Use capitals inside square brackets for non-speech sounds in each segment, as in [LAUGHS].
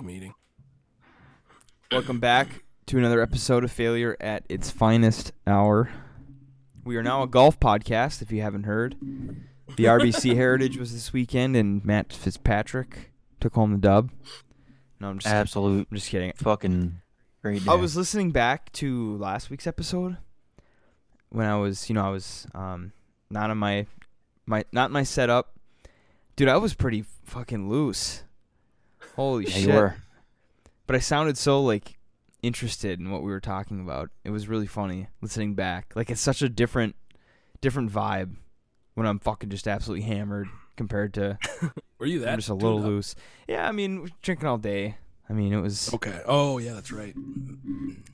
big meeting. Welcome back to another episode of Failure at its Finest Hour. We are now a golf podcast, if you haven't heard. The RBC [LAUGHS] Heritage was this weekend, and Matt Fitzpatrick took home the dub. No, I'm just, Absolute I'm just kidding. fucking great day. I was listening back to last week's episode when I was, you know, I was um, not on my my not my setup. Dude, I was pretty fucking loose. Holy yeah, shit! you were. But I sounded so like interested in what we were talking about. It was really funny listening back. Like it's such a different different vibe when I'm fucking just absolutely hammered compared to [LAUGHS] Were you that? I'm just a little up? loose. Yeah, I mean, drinking all day. I mean, it was Okay. Oh yeah, that's right.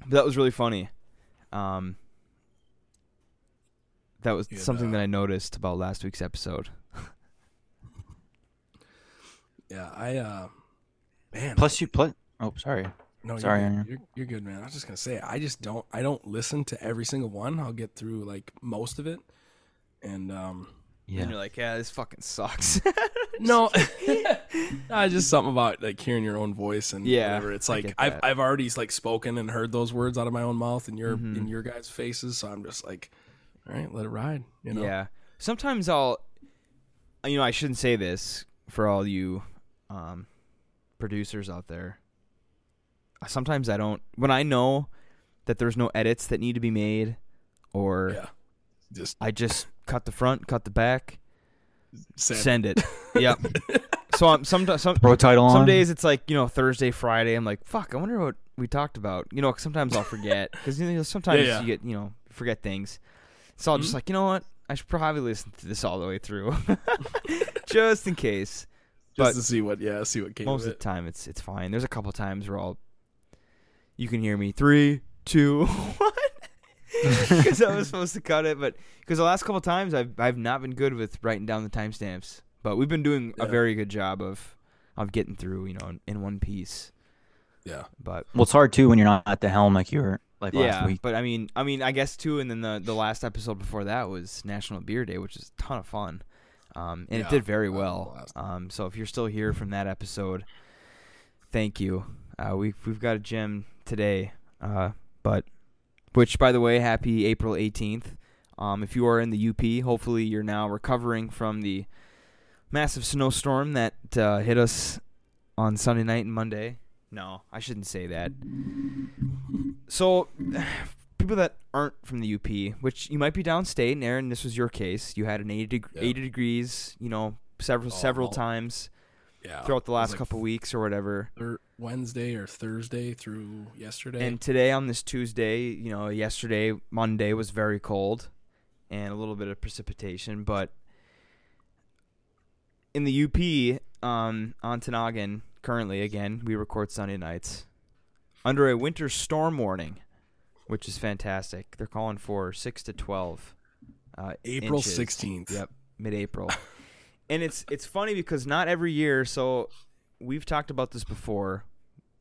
But that was really funny. Um, that was You something that I noticed about last week's episode. [LAUGHS] Yeah, I uh, man. Plus you put. Oh, sorry. no, sorry, you're, good. you're you're good, man. I was just gonna say, I just don't, I don't listen to every single one. I'll get through like most of it, and um, yeah. And Yeah. you're like, yeah, this fucking sucks. [LAUGHS] no, [LAUGHS] [LAUGHS] uh, just something about like hearing your own voice and Yeah, whatever. It's like I've. I've already like spoken and heard those words out of my own mouth and your Mhm. in your guys' faces, so I'm just like, all right, let it ride. You know? Yeah. Sometimes I'll, you know, I shouldn't say this for all you um, producers out there. Sometimes I don't. When I know that there's no edits that need to be made, or Yeah. Just I just cut the front, cut the back, send. send it. yep. [LAUGHS] So I'm sometimes some Pro title on. days it's like you know Thursday, Friday. I'm like, fuck. I wonder what we talked about. You know, sometimes I'll forget because you know sometimes Yeah, yeah. you get you know forget things. So I'll just Mhm. like you know what I should probably listen to this all the way through, [LAUGHS] just in case. Just but to see what yeah, see what came Most of of the time it's it's fine. There's a couple times where I'll you can hear me three, two, [LAUGHS] one. [LAUGHS] Because I was supposed to cut it, but because the last couple times I've I've not been good with writing down the timestamps, but we've been doing a very good job of of getting through, you know, in, in one piece. Yeah. But Well, it's hard too when you're not at the helm like you were like last yeah, week. but I mean, I mean, I guess too, and then the the last episode before that was National Beer Day, which is a ton of fun, um, and it did very that was a well. Um, so if you're still here from that episode, thank you. Uh, we've we've got a gem today, uh, but which by the way, happy April 18th. Um, if you are in the UP, hopefully you're now recovering from the massive snowstorm that uh, hit us on Sunday night and Monday. No, I shouldn't say that. So, people that aren't from the UP, which you might be downstate, and Aaron, this was your case. You had an 80, deg- Yeah. 80 degrees, you know, several Oh, several all- times Yeah. throughout the last like couple weeks or whatever. thir- Wednesday or Thursday through yesterday. And today on this Tuesday, you know, yesterday, Monday was very cold and a little bit of precipitation, but in the UP, um, Ontonagon, currently, again, we record Sunday nights under a winter storm warning, which is fantastic. They're calling for 6 to 12 uh, April 16th. Yep, mid-April. [LAUGHS] and it's it's funny because not every year. So we've talked about this before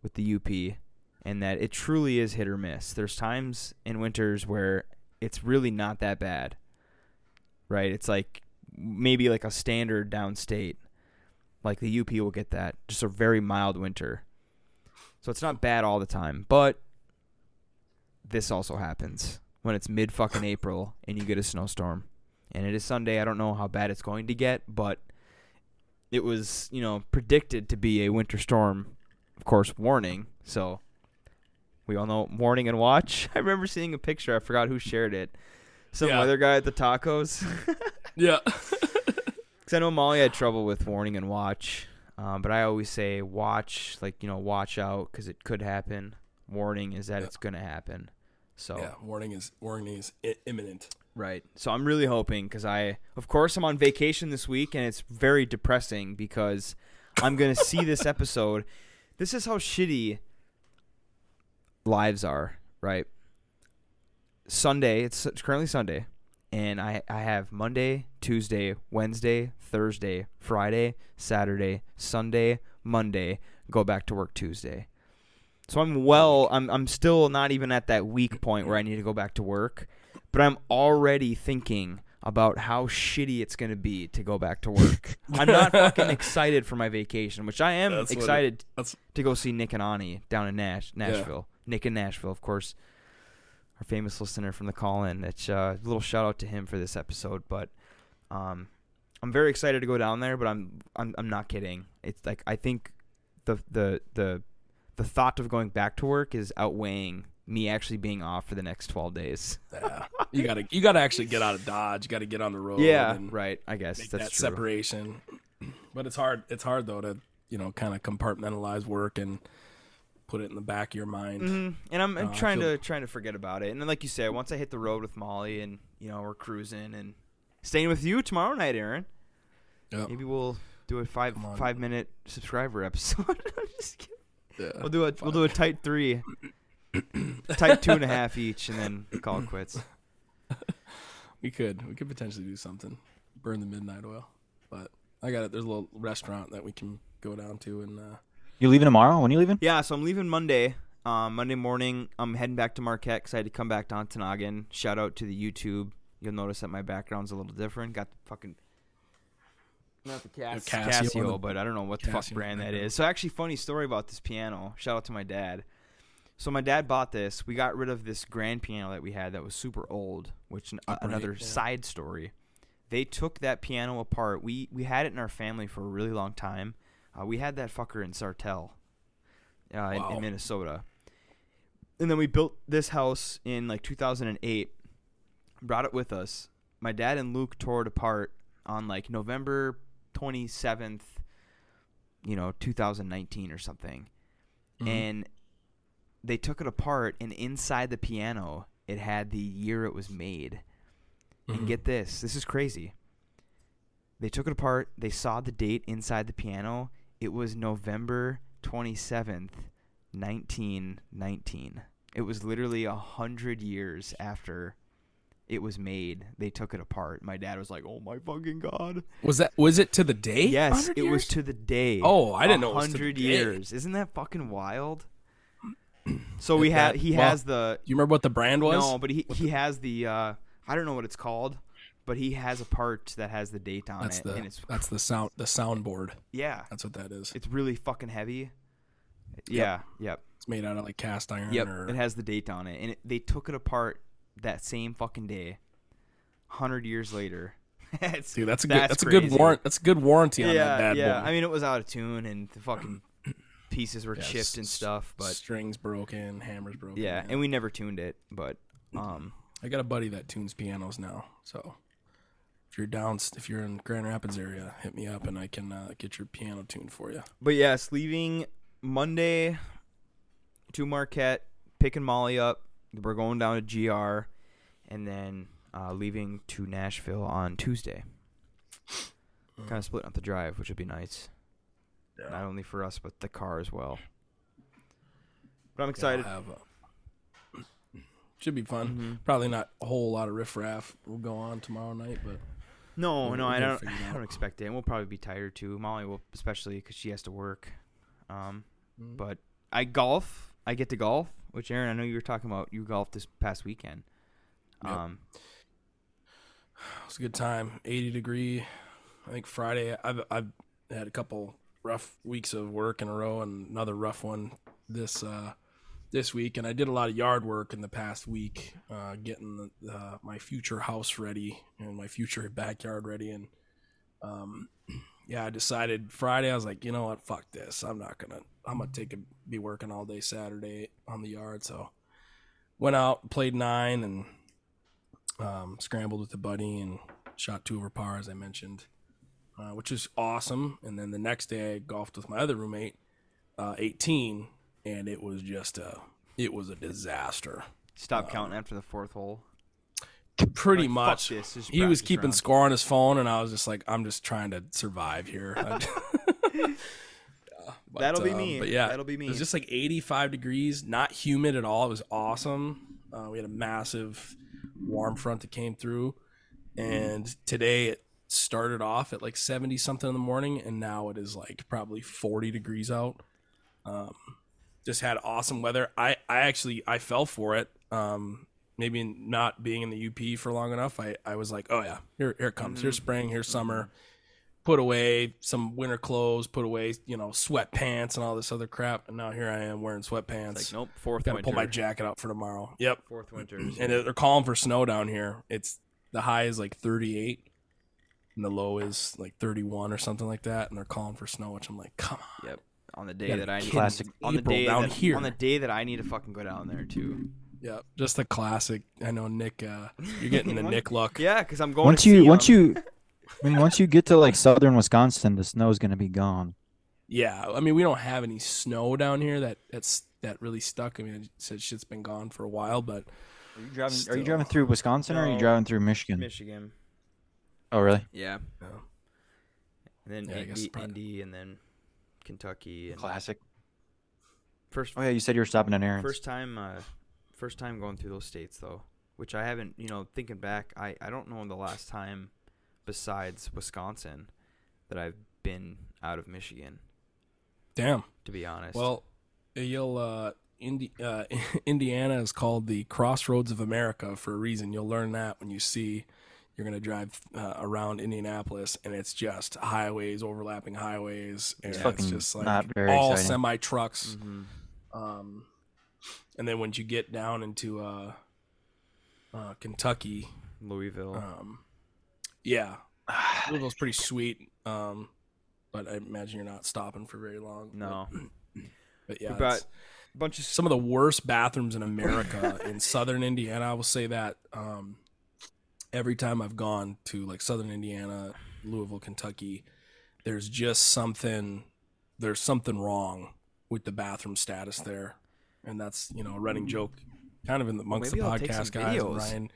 with the UP, and that it truly is hit or miss. There's times in winters where it's really not that bad, right? It's like maybe like a standard downstate, like the UP will get that, just a very mild winter. So it's not bad all the time, but this also happens when it's mid fucking April and you get a snowstorm and it is Sunday. I don't know how bad it's going to get, but it was, you know, predicted to be a winter storm, of course, warning. So we all know warning and watch. [LAUGHS] I remember seeing a picture. I forgot who shared it. Some Yeah. other guy at the tacos. [LAUGHS] Yeah. [LAUGHS] Because I know Molly had trouble with warning and watch, um, but I always say watch, like you know, watch out because it could happen. Warning is that Yeah. it's gonna happen. So yeah. Warning is warning is I- imminent. Right. So I'm really hoping because I, of course, I'm on vacation this week, and it's very depressing because I'm gonna [LAUGHS] see this episode. This is how shitty lives are, right? Sunday. It's, it's currently Sunday, and I I have Monday, Tuesday, Wednesday, Thursday, Friday, Saturday, Sunday, Monday. Go back to work Tuesday. So I'm well. I'm I'm still not even at that weak point where I need to go back to work, but I'm already thinking about how shitty it's gonna be to go back to work. [LAUGHS] I'm not fucking excited for my vacation, which I am That's what it- excited to go see Nick and Ani down in Nash Nashville. Nick in Nashville, of course. Our famous listener from the call in. It's uh, a little shout out to him for this episode, but um, I'm very excited to go down there. But I'm I'm I'm not kidding. It's like I think the the the the thought of going back to work is outweighing me actually being off for the next 12 days. Yeah. You gotta you gotta actually get out of Dodge. You gotta get on the road. yeah, right. I guess that's that true. separation. [CLEARS THROAT] But it's hard. It's hard though to you know kind of compartmentalize work and put it in the back of your mind. hmm And I'm, I'm Uh, trying feel- to trying to forget about it. And then, like you said, once I hit the road with Molly and you know we're cruising and staying with you tomorrow night, Aaron. Yep. Maybe we'll do a five five minute subscriber episode. [LAUGHS] I'm just kidding. Yeah. We'll do a we'll do a tight three, [CLEARS THROAT] tight two and a half each, and then call it quits. [LAUGHS] We could. We could potentially do something. Burn the midnight oil. But I got it. There's a little restaurant that we can go down to and uh You leaving tomorrow? When you leaving? Yeah, so I'm leaving Monday. Um, Monday morning, I'm heading back to Marquette because I had to come back to Noggin. Shout out to the YouTube. You'll notice that my background's a little different. Got the fucking not the Cas- Casio, Casio, the- but I don't know what the fuck brand that is. So actually, funny story about this piano. Shout out to my dad. So my dad bought this. We got rid of this grand piano that we had that was super old, which n- Upright, another yeah. side story. They took that piano apart. We we had it in our family for a really long time. Uh, we had that fucker in Sartell, uh, in, in Minnesota, and then we built this house in like 2008. Brought it with us. My dad and Luke tore it apart on like November 27th, you know, 2019 or something. Mhm. and they took it apart and inside the piano it had the year it was made. Mhm. and get this this is crazy. They took it apart they saw the date inside the piano. It was november 27th 1919 it was literally a hundred years after it was made they took it apart my dad was like oh my fucking god was that was it to the day? yes 100 it was to the day Oh, I didn't know it was hundred day. years isn't that fucking wild so we had he well, has the Do you remember what the brand was? no, but he he has the uh I don't know what it's called, but he has a part that has the date on that's it, the and it's that's the sound the soundboard. yeah, That's what that is. it's really fucking heavy. Yeah, yep, It's made out of like cast iron yep. or It has the date on it, and it, they took it apart that same fucking day, hundred years later. [LAUGHS] it's, Dude, that's a good That's that's, a good warrant that's a good warranty on yeah, that bad yeah. boy. I mean, it was out of tune, and the fucking [CLEARS THROAT] pieces were Yeah, chipped and stuff, but strings broken, hammers broken. yeah, and we never tuned it, but um. I got a buddy that tunes pianos now. So if you're down, if you're in Grand Rapids area, hit me up and I can uh, get your piano tuned for you. But yes, leaving Monday to Marquette, picking Molly up. We're going down to GR, and then uh, leaving to Nashville on Tuesday. Kind of splitting up the drive, which would be nice. Not only for us, but the car as well. But I'm excited. Yeah, a- [CLEARS THROAT] should be fun. Mhm. Probably not a whole lot of riffraff will go on tomorrow night, but No, We'll- no, we'll I don't. I don't expect it. And we'll probably be tired too. Molly will, especially because she has to work. Um, Mm. but I golf. I get to golf, which Aaron, I know you were talking about. You golfed this past weekend. Yep. Um, it was a good time. 80 degree. I think Friday. I've I've had a couple rough weeks of work in a row, and another rough one this uh, this week. And I did a lot of yard work in the past week, uh, getting the, uh, my future house ready and my future backyard ready. And um, [CLEARS THROAT] yeah, I decided Friday. I was like, you know what? Fuck this. I'm not gonna. I'm gonna take a be working all day Saturday on the yard. So went out, played nine, and um, scrambled with a buddy and shot two over par as I mentioned, uh, which is awesome. And then the next day I golfed with my other roommate, uh, 18, and it was just a it was a disaster. stop counting after the fourth hole. Pretty Like, much. this, this He was keeping round. score on his phone, and I was just like, I'm just trying to survive here. [LAUGHS] [LAUGHS] [LAUGHS] But, That'll be um, me. But yeah, That'll be me. It was just like 85 degrees, not humid at all. It was awesome. Uh, we had a massive warm front that came through, and today it started off at like 70 something in the morning, and now it is like probably 40 degrees out. Um, just had awesome weather. I I actually I fell for it. Um, maybe not being in the UP for long enough, I, I was like, oh yeah, here here it comes. Here's spring, here's summer. Put away some winter clothes, put away, you know, sweatpants and all this other crap. And now here I am wearing sweatpants. It's like nope, fourth Gotta winter. pull my jacket out for tomorrow. Yep. Fourth winter. And they're calling for snow down here. It's the high is like 38 and the low is like 31 or something like that. And they're calling for snow, which I'm like, come on. Yep. On the day that I be need Classic on the day down that, here. on the day that I need to fucking go down there too. Yeah, just a classic. I know Nick. Uh, you're getting the [LAUGHS] Nick look. Yeah, because I'm going. Once to you see once him. you [LAUGHS] I mean once you get to like southern Wisconsin, the snow's gonna be gone. Yeah, I mean we don't have any snow down here that that's that really stuck. I mean, it said shit's been gone for a while, but Are you driving are you driving through Wisconsin or are you driving through Michigan? Michigan. Oh really? Yeah, no. and then Yeah, Indy, Indy, and then Kentucky. And Classic. First, Oh yeah, you said you were stopping at Aaron's. first time, uh, first time going through those states though, which I haven't. You know, thinking back, I I don't know the last time, besides Wisconsin, that I've been out of Michigan. damn. To be honest. Well, you'll uh, Indi- uh, [LAUGHS] Indiana is called the crossroads of America for a reason. You'll learn that when you see you're gonna drive uh, around Indianapolis, and it's just highways overlapping highways, and It's it's, just like not very all semi trucks. hmm Um, and then once you get down into uh, uh, Kentucky, Louisville. um, yeah, [SIGHS] Louisville's pretty sweet. Um, but I imagine you're not stopping for very long. no, but, [CLEARS THROAT] but yeah, got a bunch of some of the worst bathrooms in [LAUGHS] America in southern Indiana. I will say that. Um, every time I've gone to like southern Indiana, Louisville, Kentucky, there's just something. There's something wrong with the bathroom status there, and that's you know a running joke, kind of in the amongst maybe the podcast guys. Ryan,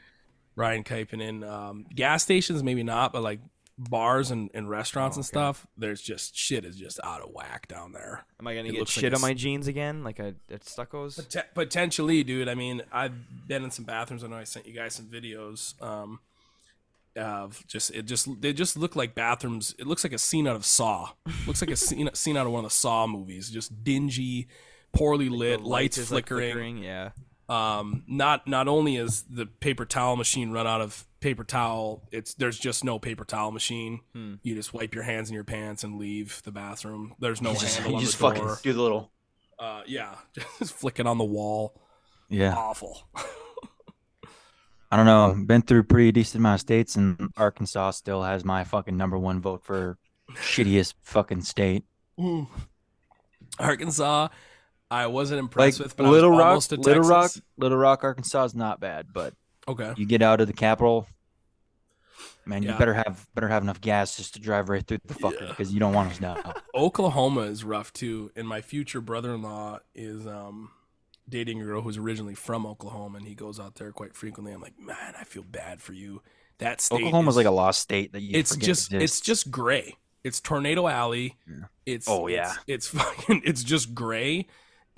Ryan Kuipen in um, gas stations, maybe not, but like bars and, and restaurants Oh, and okay. stuff. There's just shit is just out of whack down there. Am I gonna It get looks like shit on my jeans again, like I at Stuckos? Pot- potentially, dude. I mean, I've been in some bathrooms. I know I sent you guys some videos. Um, of just it just they just look like bathrooms. It looks like a scene out of Saw. looks like a scene [LAUGHS] scene out of one of the Saw movies. Just dingy, poorly lit, The lights light is, like, flickering. Yeah. Um, not not only is the paper towel machine run out of paper towel, it's there's just no paper towel machine. Hmm. You just wipe your hands in your pants and leave the bathroom. There's no you just, handle [LAUGHS] you on just the fucking door. do the little Uh, yeah, [LAUGHS] just flick it on the wall. Yeah. Awful. [LAUGHS] I don't know. Been through a pretty decent amount of states and Arkansas still has my fucking number one vote for shittiest fucking state. Ooh. Arkansas, I wasn't Like impressed with, but Little Rock, Little Rock, Little Rock, Arkansas is not bad, but Okay. you get out of the capital, man, you better have better have enough gas just to drive right through the fucker Yeah. because you don't want to die. [LAUGHS] Oklahoma is rough too, and my future brother-in-law is um dating a girl who's originally from Oklahoma, and he goes out there quite frequently. I'm like, man, I feel bad for you. That state Oklahoma's is- like a lost state that you it's just it's just gray. It's tornado alley. Yeah. It's Oh, it's- yeah. It's, [LAUGHS] fucking it's just gray,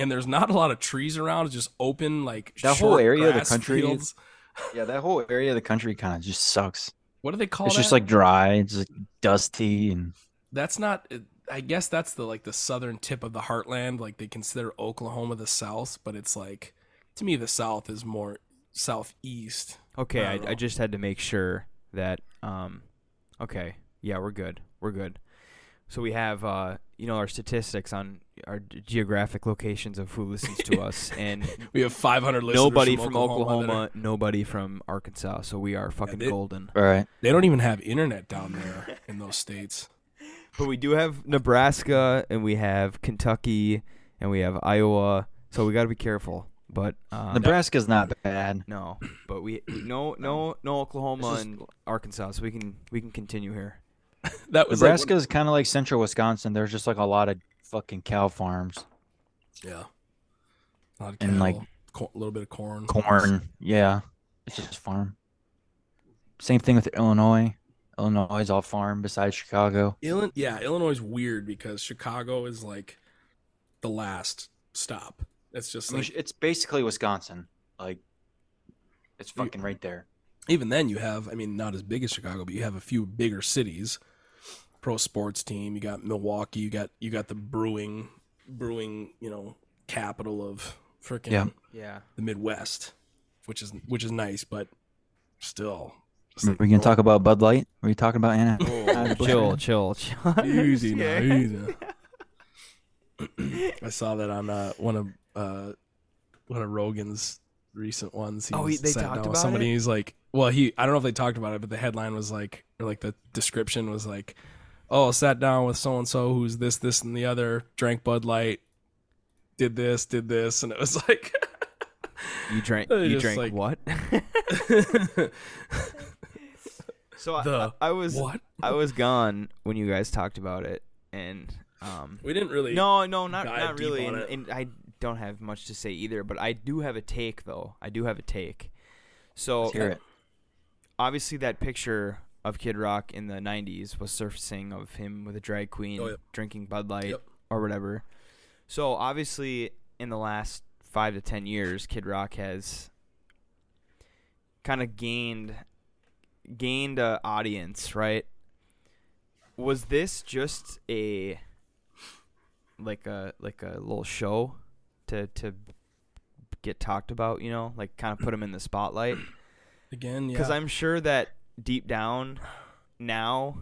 and there's not a lot of trees around. It's just open like That whole short area of the country fields. [LAUGHS] yeah. That whole area of the country kind of just sucks. What do they call It's that? just like dry. It's like dusty and that's not i guess that's the like the southern tip of the heartland like they consider oklahoma the south but it's like to me the south is more southeast Okay, I I, I, just had to make sure that um okay, yeah, we're good. We're good. So we have uh you know our statistics on our geographic locations of who listens to [LAUGHS] us and we have 500 listeners nobody from, from oklahoma, Oklahoma, are- nobody from Arkansas. So we are fucking they- golden. all right. they don't even have internet down there in those states But we do have Nebraska and we have Kentucky and we have Iowa. So we got to be careful. But um, Nebraska's not bad. no, but we, we no no no Oklahoma This is- and Arkansas. So we can we can continue here. [LAUGHS] that was Nebraska is kind of like central Wisconsin. There's just like a lot of fucking cow farms, yeah a lot of And, like, cattle, co- a little bit of corn corn. Yeah, it's just farm. Same thing with Illinois. Illinois is all farm besides Chicago. Illinois, yeah illinois is weird because chicago is like the last stop it's just I mean, like it's basically Wisconsin. Like, it's You- fucking right there. even then you have i mean not as big as chicago but you have a few bigger cities pro sports team you got milwaukee you got you got the brewing brewing you know capital of freaking Yeah. Yeah. the midwest which is which is nice, but still. just Are like, we gonna talk about Bud Light? Are you talking about Anna? Oh, [LAUGHS] chill, chill, [LAUGHS] chill. Easy now, Yeah. easy. [CLEARS THROAT] I saw that on uh, one of uh, one of Rogan's recent ones. He Oh, he- they talked down with about somebody. it? He's like, well, he I don't know if they talked about it, but the headline was like, or like the description was like, oh, sat down with so and so who's this, this, and the other, drank Bud Light, did this, did this, and it was [LAUGHS] like. You drank. You drank like- what? [LAUGHS] so I, The I, I was what? I was gone when you guys talked about it, and um. We didn't really. No, no, not dive not really, and, and I don't have much to say either. But I do have a take, though. I do have a take. So Let's hear it. obviously, that picture of Kid Rock in the '90s was surfacing of him with a drag queen Oh, yep. drinking Bud Light Yep. or whatever. So obviously, in the last five to ten years, Kid Rock has kind of gained gained a audience, right? Was this just a like a like a little show to to get talked about, you know, like kind of put him in the spotlight? [CLEARS THROAT] Again, yeah. Because I'm sure that deep down now,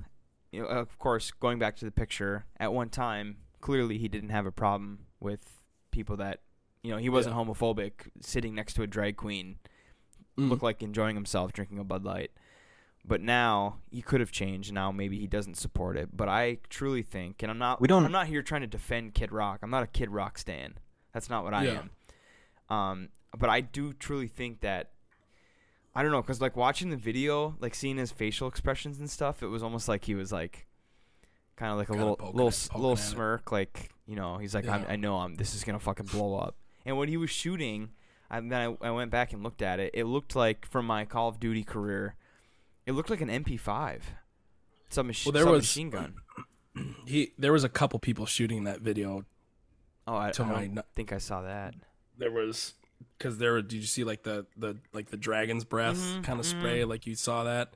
you know, of course, going back to the picture, at one time, clearly he didn't have a problem with people that, you know, he wasn't homophobic, sitting next to a drag queen, Mm. looked like enjoying himself drinking a Bud Light. But now he could have changed. Now maybe he doesn't support it. But I truly think, and I'm not. We don't- I'm not here trying to defend Kid Rock. I'm not a Kid Rock stan. That's not what I Yeah. am. Um, but I do truly think that I don't know, cause like watching the video, like seeing his facial expressions and stuff, it was almost like he was like, kind of like a Kinda little poking little poking little at it. smirk, like you know, he's like, I'm, Yeah. I know I'm this is gonna fucking blow up. And when he was shooting, and then I, I went back and looked at it. It looked like from my Call of Duty career, it looked like an MP5, some mach- Well, there was- machine gun. [CLEARS THROAT] he there was a couple people shooting that video. Oh, I, I to my don't think I saw that. There was because there were. Did you see like the the like the dragon's breath Mhm, kind of mhm. spray? Like you saw that.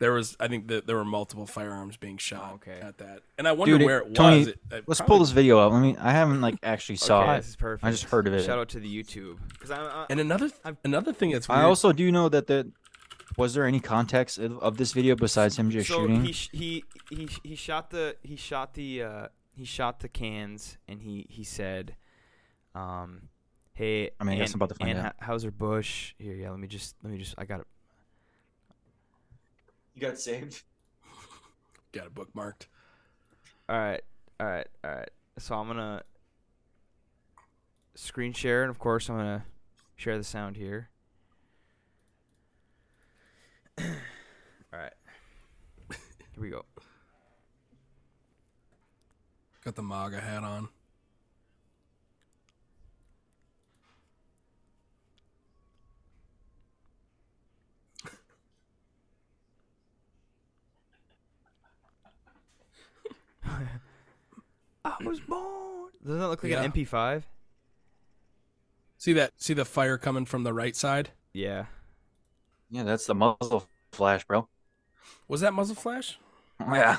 There was, I think that there were multiple firearms being shot Oh, okay. at that, and I wonder Dude, where it Tony, was. It, it Let's probably- pull this video up. I mean, I haven't like [LAUGHS] actually saw okay, it. this is perfect. I just heard of it. Shout out to the YouTube, because I, I, And another I've- another thing that's weird. I also do know that the was there any context of, of this video besides him just so shooting? he he he he shot the he shot the uh he shot the cans and he he said um hey I mean, I guess I'm about to find Ann out. Hauser Bush here yeah let me just let me just I got it You got saved. got it bookmarked. all right all right all right so I'm gonna screen share and of course I'm gonna share the sound here [CLEARS THROAT] all right here we go Got the MAGA hat on. [LAUGHS] I was born doesn't that look like Yeah. an MP5 See that? See the fire coming from the right side? yeah Yeah, that's the muzzle flash, bro. Was that muzzle flash? [LAUGHS] Yeah.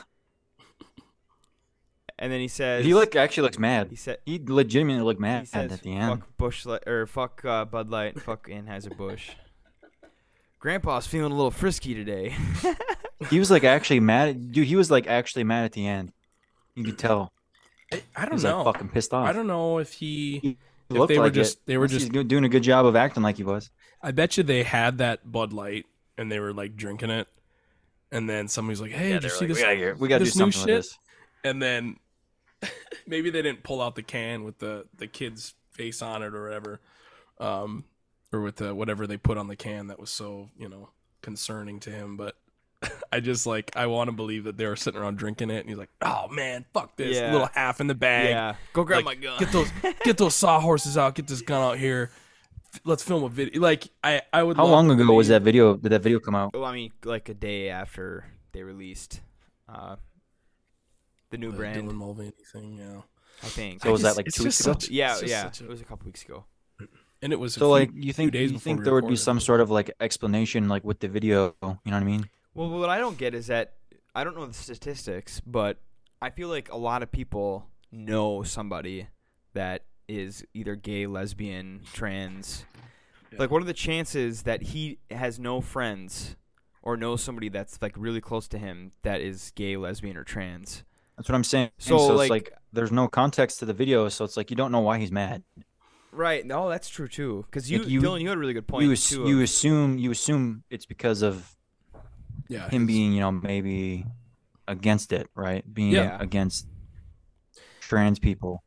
and then he says He look actually looks mad. he said He legitimately looked He mad says, at the end. "Fuck Bush Light or fuck uh, Bud Light, and fuck Anheuser Busch." [LAUGHS] Grandpa's feeling a little frisky today. He was like actually mad. Dude, he was like actually mad at the end. You could tell. I, I don't know. like fucking pissed off. I don't know if he. He if looked they were like just- it. they were just- doing a good job of acting like he was. I bet you they had that Bud Light and they were like drinking it, and then somebody's like, "Hey, did you see this?" we gotta, we gotta do something with shit? this. and then [LAUGHS] maybe they didn't pull out the can with the the kid's face on it or whatever, um, or with the whatever they put on the can that was so you know concerning to him. But [LAUGHS] I just like I want to believe that they were sitting around drinking it, and he's like, "Oh man, fuck this Yeah. little half in the bag." yeah, go grab Like, my gun. Get those get those sawhorses out. Get this gun out here. Let's film a video. Like I I would. How long to ago was that video? Did that video come out? well, I mean, like a day after they released uh, the new the brand. Dylan Mulvaney thing? Yeah. I think. So was that like two weeks ago? such- yeah, yeah. a- It was a couple weeks ago. and it was a So few- like you think days you think we there would be recorded. some sort of like explanation like with the video, you know what I mean? Well, what I don't get is that I don't know the statistics, but I feel like a lot of people know somebody that is either gay, lesbian, trans, Yeah. Like, what are the chances that he has no friends or knows somebody that's like really close to him that is gay, lesbian, or trans? That's what I'm saying. So, So, like- it's like there's no context to the video, so it's like you don't know why he's mad. Right. No, that's true too. Because you, Like, you- Dylan, you had a really good point You ass- too. you assume you assume it's because of Yeah, him being you know maybe against it, right? Being Yeah. against trans people.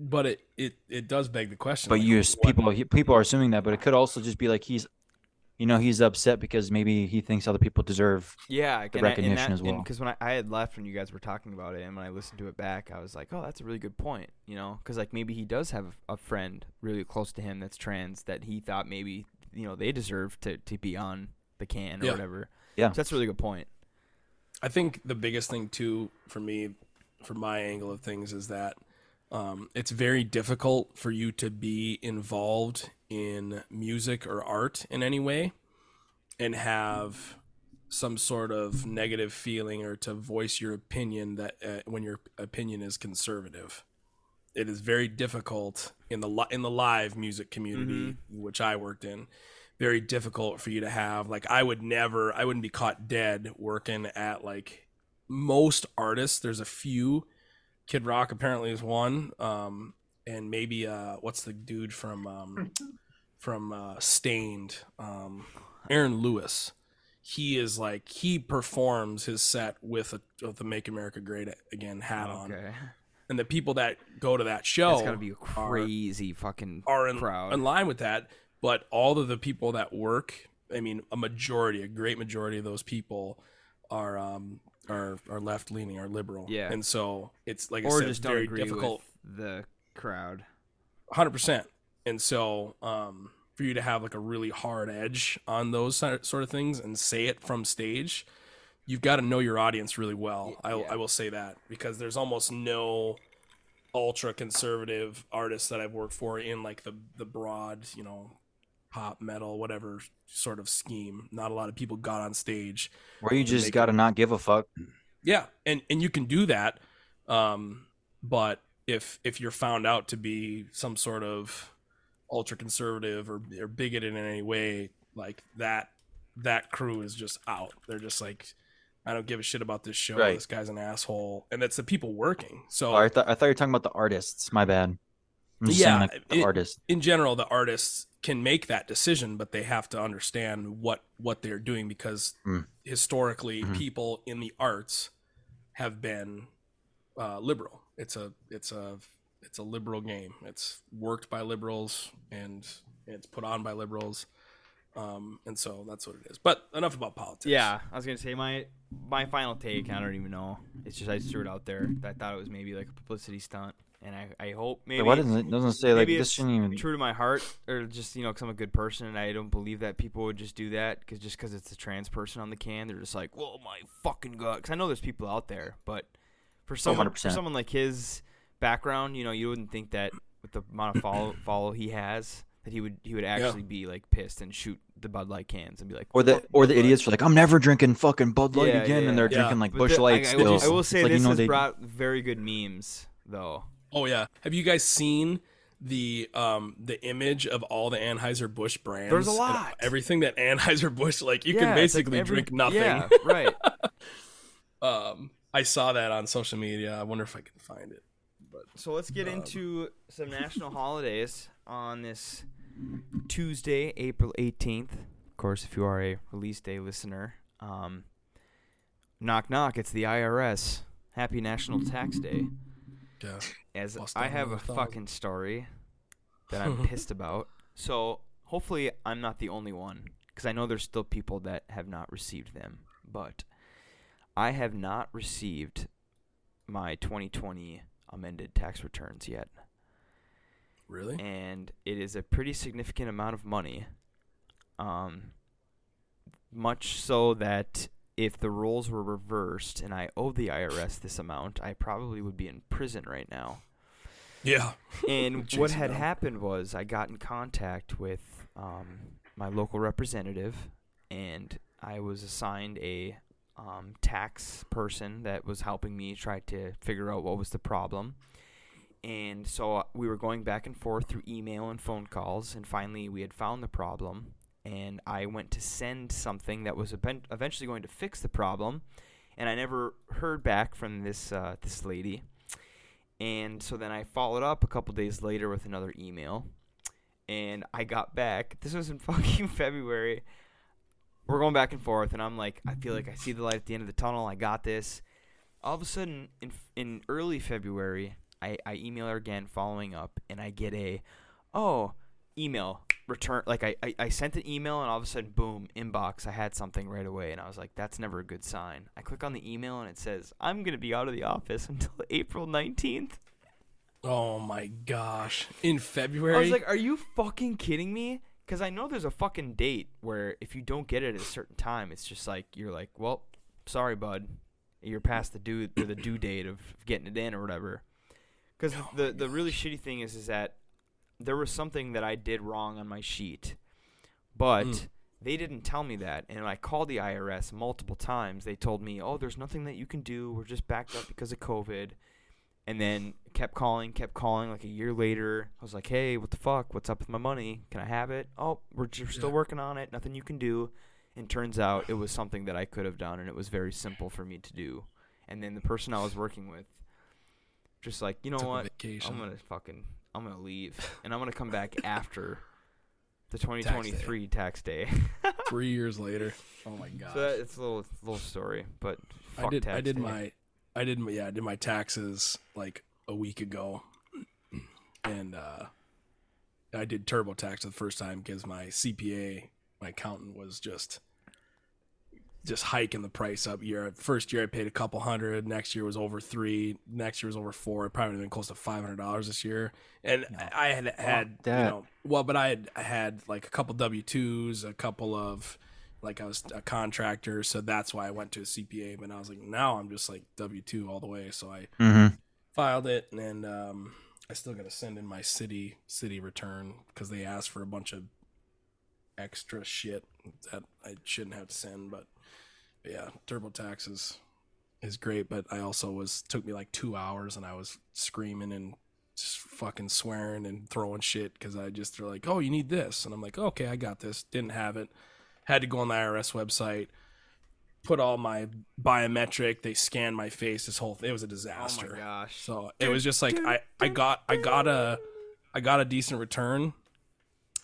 but it, it it does beg the question. But like, you ass- what- people people are assuming that, but it could also just be like he's, you know, he's upset because maybe he thinks other people deserve. yeah, the and I- recognition and as well. Because when I, I had left when you guys were talking about it, and when I listened to it back, I was like, oh, that's a really good point. You know, because like maybe he does have a friend really close to him that's trans that he thought maybe you know they deserve to to be on the can or Yeah. whatever. Yeah. So that's a really good point. I think the biggest thing too for me, from my angle of things, is that um, it's very difficult for you to be involved in music or art in any way and have some sort of negative feeling or to voice your opinion that uh, when your opinion is conservative. It is very difficult in the li- in the live music community, which I worked in. Very difficult for you to have like I would never I wouldn't be caught dead working at like most artists. There's a few. Kid Rock apparently is one, um, and maybe uh, what's the dude from um, from uh, Staind, um, Aaron Lewis. He is like he performs his set with a with the "Make America Great Again" hat on, and the people that go to that show That's gotta be a are- crazy fucking are in, crowd. in line with that. But all of the people that work, I mean, a majority, a great majority of those people are um, are are left leaning, are liberal. Yeah. and so it's like I or said, just very difficult. the crowd. Hundred percent. And so, um, for you to have like a really hard edge on those sort of things and say it from stage, you've got to know your audience really well. I. I will say that because there's almost no ultra conservative artists that I've worked for in like the the broad, you know, pop metal whatever sort of scheme. Not a lot of people got on stage Where you just gotta not give a fuck. yeah, and and you can do that, um, but if if you're found out to be some sort of ultra conservative or, or bigoted in any way, like that, that crew is just out. They're just like, I don't give a shit about this show. Right. This guy's an asshole, and that's the people working. So Oh, I thought I thought you were talking about the artists. My bad. Yeah, saying like the it- artist. in general, the artists can make that decision, but they have to understand what what they're doing because Mm. historically, Mhm. people in the arts have been uh, liberal. It's a it's a it's a liberal game. It's worked by liberals and it's put on by liberals, um, and so that's what it is. But enough about politics. Yeah, I was gonna say my my final take. I don't even know. It's just I just threw it out there. I thought it was maybe like a publicity stunt, and I, I hope maybe Why doesn't it doesn't say like this shouldn't even true to my heart, or just you know, because I'm a good person and I don't believe that people would just do that because just because it's a trans person on the can, they're just like, well, my fucking god. Because I know there's people out there, but for oh, someone for 100%. someone like his background, you know, you wouldn't think that with the amount of follow [CLEARS THROAT] follow he has. That he would he would actually be like pissed and shoot the Bud Light cans and be like or the "Fuck or Bud the Light." idiots are like I'm never drinking fucking Bud Light Yeah, again, yeah, and they're yeah. drinking like But Bush the- Light I, I still. will, I will say like, this you know, has they- brought very good memes though. Oh yeah. Have you guys seen the um the image of all the Anheuser Busch brands? There's a lot. Everything that Anheuser Busch like you Yeah, can it's like basically every- drink nothing. Yeah, [LAUGHS] right. Um, I saw that on social media. I wonder if I can find it. But So let's get Um, into some national holidays on this Tuesday, April 18th. Of course, if you are a release day listener, um, knock knock, it's the IRS. Happy National Tax Day. Yeah, As Bust I have a fucking story that I'm [LAUGHS] pissed about. So hopefully I'm not the only one because I know there's still people that have not received them. But I have not received my 2020 amended tax returns yet, really? and it is a pretty significant amount of money. Um, much so that if the roles were reversed and I owe the IRS this amount, I probably would be in prison right now. Yeah. And [LAUGHS] what had down. happened was I got in contact with um, my local representative, and I was assigned a um, tax person that was helping me try to figure out what was the problem. and so we were going back and forth through email and phone calls, and finally we had found the problem. And I went to send something that was eventually going to fix the problem, and I never heard back from this uh, this lady. And so then I followed up a couple days later with another email, and I got back. This was in [LAUGHS] fucking February. We're going back and forth, and I'm like, I feel like I see the light at the end of the tunnel. I got this. All of a sudden, in in early February, I, I email her again, following up, and I get a, oh, email return. Like I, I, I sent an email, and all of a sudden, boom, inbox. I had something right away, and I was like, that's never a good sign. I click on the email, and it says, I'm gonna be out of the office [LAUGHS] until April 19th. Oh my gosh! In February, I was like, "Are you fucking kidding me?" Because I know there's a fucking date where if you don't get it at a certain time, it's just like you're like, "Well, sorry, bud, you're past the due or the due date of getting it in or whatever." Because Oh the the really shitty thing is is that there was something that I did wrong on my sheet, but Mm. they didn't tell me that. And I called the IRS multiple times. They told me, "Oh, there's nothing that you can do. We're just backed up because of COVID." And then kept calling, kept calling. Like a year later, I was like, "Hey, what the fuck? What's up with my money? Can I have it?" Oh, we're just still working on it. Nothing you can do. And turns out it was something that I could have done, and it was very simple for me to do. And then the person I was working with, just like, you know took what? I'm gonna fucking I'm gonna leave and I'm gonna come back [LAUGHS] after the 2023 tax day. [LAUGHS] Three years later. Oh my god. so that, it's a little little story, but fuck I did. I did day. my. I did my. Yeah, I did my taxes like a week ago, and uh, I did TurboTax for the first time because my CPA, my accountant, was just just hiking the price up year. First year I paid a couple hundred. Next year was over three. Next year was over four. It probably been close to five hundred dollars this year. And I had had you know well, but I had I had like a couple W twos, a couple of like I was a contractor, so that's why I went to a CPA. But I was like, now I'm just like W two all the way. So I Mm-hmm. filed it, and um, I still got to send in my city city return because they asked for a bunch of extra shit that I shouldn't have to send. But yeah, TurboTax is is great, but I also was took me like two hours, and I was screaming and just fucking swearing and throwing shit because I just they're like, oh, you need this, and I'm like, okay, I got this. Didn't have it. Had to go on the IRS website. Put all my biometric. They scanned my face. This whole it was a disaster. Oh my gosh. So it was just like I, I got I got a I got a decent return,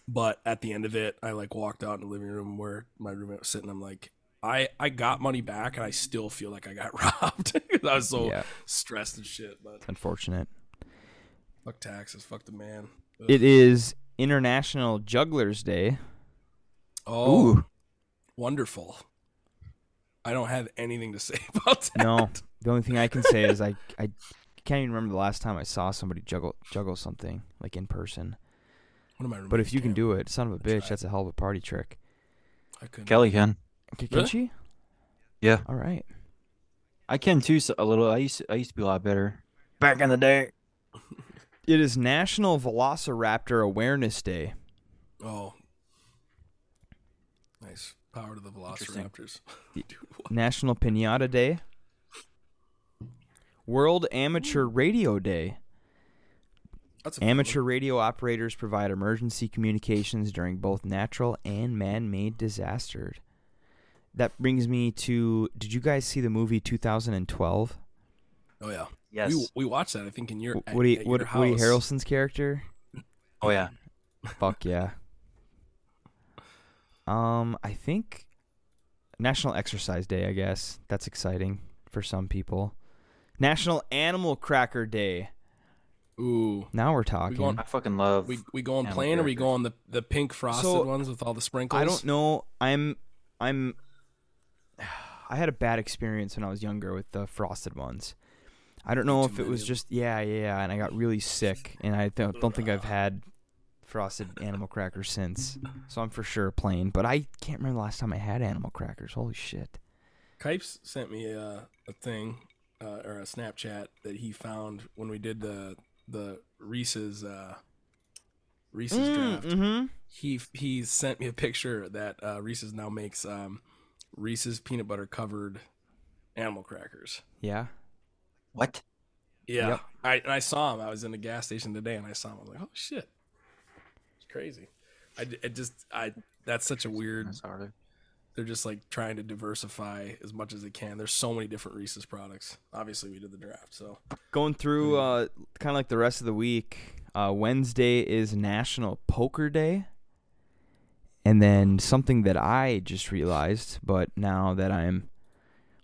but at the end of it, I like walked out in the living room where my roommate was sitting. I'm like, I I got money back, and I still feel like I got [LAUGHS] robbed [LAUGHS] because I was so Yeah. stressed and shit. But It's unfortunate. fuck taxes, fuck the man. Ugh. It is International Jugglers Day. oh Ooh. wonderful. I don't have anything to [LAUGHS] say about that. No, the only thing I can say is I I can't even remember the last time I saw somebody juggle juggle something like in person. One of my But if you can can't. do it, son of a I bitch, tried. that's a hell of a party trick. I couldn't. Kelly can. Okay, can Really? she? Yeah. All right. I can too. So a little. I used. To, I used to be a lot better back in the day. [LAUGHS] It is National Velociraptor Awareness Day. Oh, nice power to the Velociraptors. [LAUGHS] Dude. National Pinata Day. World Amateur Radio Day. That's a one. Amateur radio operators provide emergency communications during both natural and man-made disasters. That brings me to did you guys see the movie 2012? Oh yeah. Yes. We we watched that. I think in your at- Woody at Woody, your Woody. Harrelson's character? [LAUGHS] oh yeah. [LAUGHS] Fuck yeah. Um, I think National Exercise Day. I guess that's exciting for some people. National Animal Cracker Day. Ooh. Now we're talking. going- I fucking love. We we going Animal plain or we crackers. going the the pink frosted So, ones with all the sprinkles? I don't know. I'm I'm [SIGHS] I had a bad experience when I was younger with the frosted ones. I don't know if it was just yeah, yeah, and I got really sick and I don't, don't think I've had frosted animal crackers since. So I'm for sure plain, but I can't remember the last time I had animal crackers. Holy shit. Kipes sent me a, a thing uh, or a Snapchat that he found when we did the the Reese's uh, Reese's draft. mm-hmm. He he sent me a picture that uh, Reese's now makes um, Reese's peanut butter covered animal crackers. Yeah. what? Yeah, Yep. I and I saw him. I was in the gas station today, and I saw him. I was like, "Oh shit, it's crazy." I, it just I that's such a weird. They're just like trying to diversify as much as they can. There's so many different Reese's products. Obviously, we did the draft, so Going through uh, kind of like the rest of the week, uh, Wednesday is National Poker Day. And then something that I just realized, but now that I'm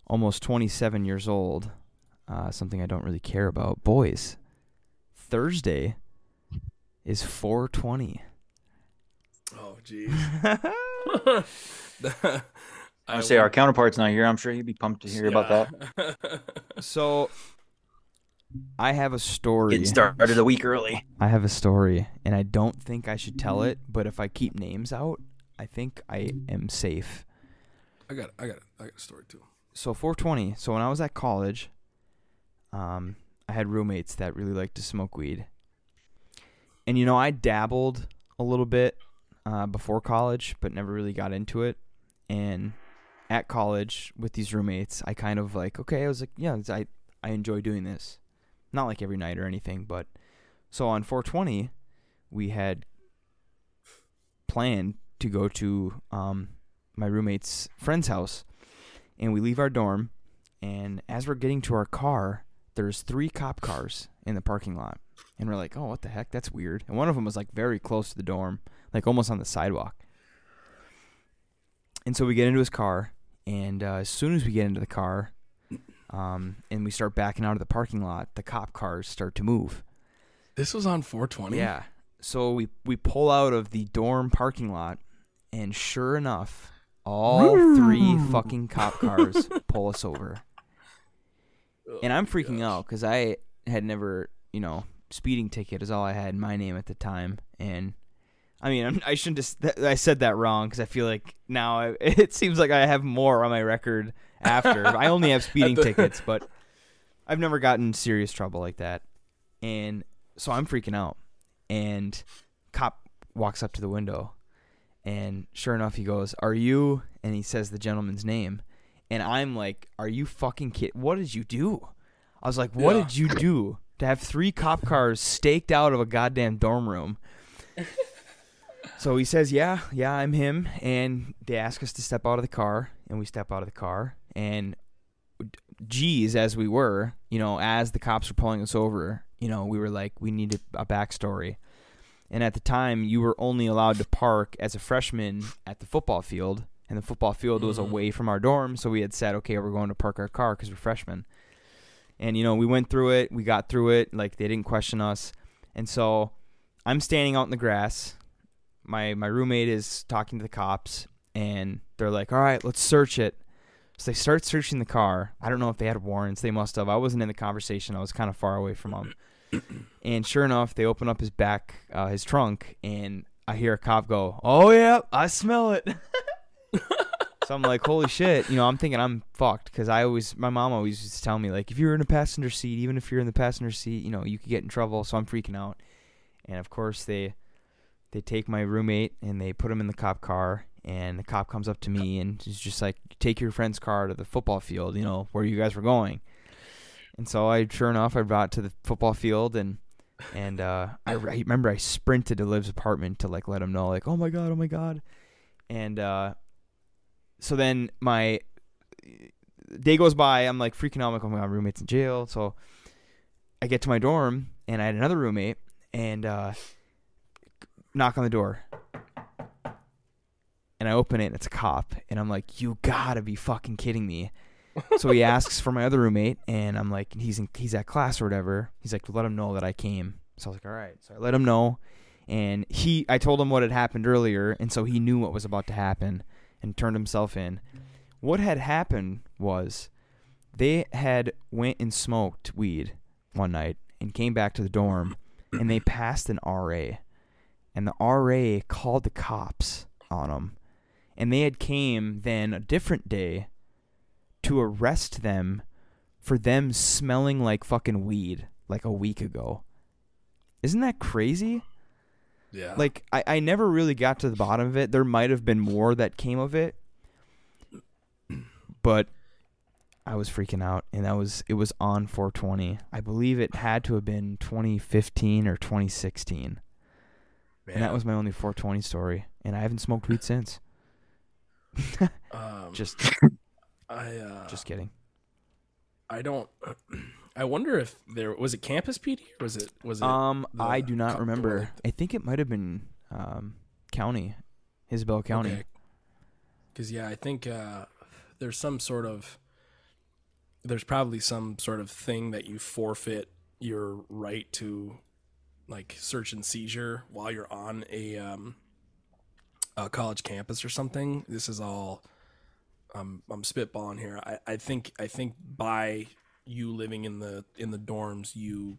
almost 27 years old, uh, something I don't really care about. Boys, Thursday is 420. oh geez. [LAUGHS] [LAUGHS] I would say our counterpart's not here. I'm sure he'd be pumped to hear about that. that. so I have a story. Getting started a week early. I have a story, and I don't think I should tell it. But if I keep names out, I think I am safe. I got I got I got a story too. So 420. So when I was at college, um, I had roommates that really liked to smoke weed, and you know I dabbled a little bit uh, before college, but never really got into it. And at college with these roommates, I kind of like okay, I was like, yeah, I I enjoy doing this, not like every night or anything, but so on 420, we had planned to go to um, my roommate's friend's house, and we leave our dorm, and as we're getting to our car, there's three cop cars in the parking lot, and we're like, oh, what the heck? That's weird. And one of them was like very close to the dorm, like almost on the sidewalk. And so we get into his car, and uh, as soon as we get into the car, um, and we start backing out of the parking lot, the cop cars start to move. This was on 420. Yeah. So we we pull out of the dorm parking lot, and sure enough, all three fucking cop cars pull us over. And I'm freaking out because I had never, you know, speeding ticket is all I had in my name at the time, and I mean, I'm, I shouldn't just th- I said that wrong because I feel like now I, [LAUGHS] it seems like I have more on my record after. I only have [LAUGHS] speeding the- tickets, but I've never gotten serious trouble like that, and so I'm freaking out. And cop walks up to the window, and sure enough, he goes, "Are you?" And he says the gentleman's name, and I'm like, "Are you fucking kid? What did you do?" I was like, "What Yeah. did you do to have three cop cars staked out of a goddamn dorm room?" [LAUGHS] So he says, "Yeah, yeah, I'm him." And they ask us to step out of the car, and we step out of the car. And geez, as we were, you know, as the cops were pulling us over, you know, we were like, we need a backstory. And at the time, you were only allowed to park as a freshman at the football field, and the football field was Mhm. away from our dorm. So we had said, okay, we're going to park our car because we're freshmen. And you know, we went through it, we got through it, like they didn't question us. And so I'm standing out in the grass. My my roommate is talking to the cops, and they're like, "All right, let's search it." So they start searching the car. I don't know if they had warrants. They must have. I wasn't in the conversation. I was kind of far away from them. [CLEARS THROAT] and sure enough, they open up his back, uh, his trunk, and I hear a cop go, "Oh yeah, I smell it." [LAUGHS] so I'm like, "Holy shit!" You know, I'm thinking I'm fucked because I always, my mom always used to tell me like, if you're in a passenger seat, even if you're in the passenger seat, you know, you could get in trouble. So I'm freaking out. And of course, they they take my roommate and they put him in the cop car. And the cop comes up to me and he's just like, "Take your friend's car to the football field. You know where you guys were going." And so I, sure enough, I brought to the football field and and uh, I, I remember I sprinted to Liv's apartment to like let him know, like, "Oh my god, oh my god," and uh, so then my day goes by. I'm like freaking out. Like, "Oh my god, roommate's in jail." So I get to my dorm and I had another roommate and uh, knock on the door. And I open it and it's a cop. And I'm like, you gotta be fucking kidding me. So he asks for my other roommate and I'm like, he's in, he's at class or whatever. He's like, let him know that I came. So I was like, all right. So I let him know. And he, I told him what had happened earlier. And so he knew what was about to happen and turned himself in. What had happened was they had went and smoked weed one night and came back to the dorm and they passed an RA. And the RA called the cops on them. And they had came then a different day to arrest them for them smelling like fucking weed like a week ago. Isn't that crazy? Yeah. Like I, I never really got to the bottom of it. There might have been more that came of it. But I was freaking out, and that was it was on 420. I believe it had to have been 2015 or 2016, and that was my only 420 story. And I haven't smoked weed since. [LAUGHS] um, Just, [LAUGHS] I uh, just kidding. I don't. [CLEARS THROAT] I wonder if there was it Campus PD or was it was it Um, I do not remember. I think it might have been um, county, Isabella County. Because yeah, I think uh, there's some sort of there's probably some sort of thing that you forfeit your right to like search and seizure while you're on a um, a college campus or something. This is all um, I'm spitballing here. I, I think I think by you living in the in the dorms, you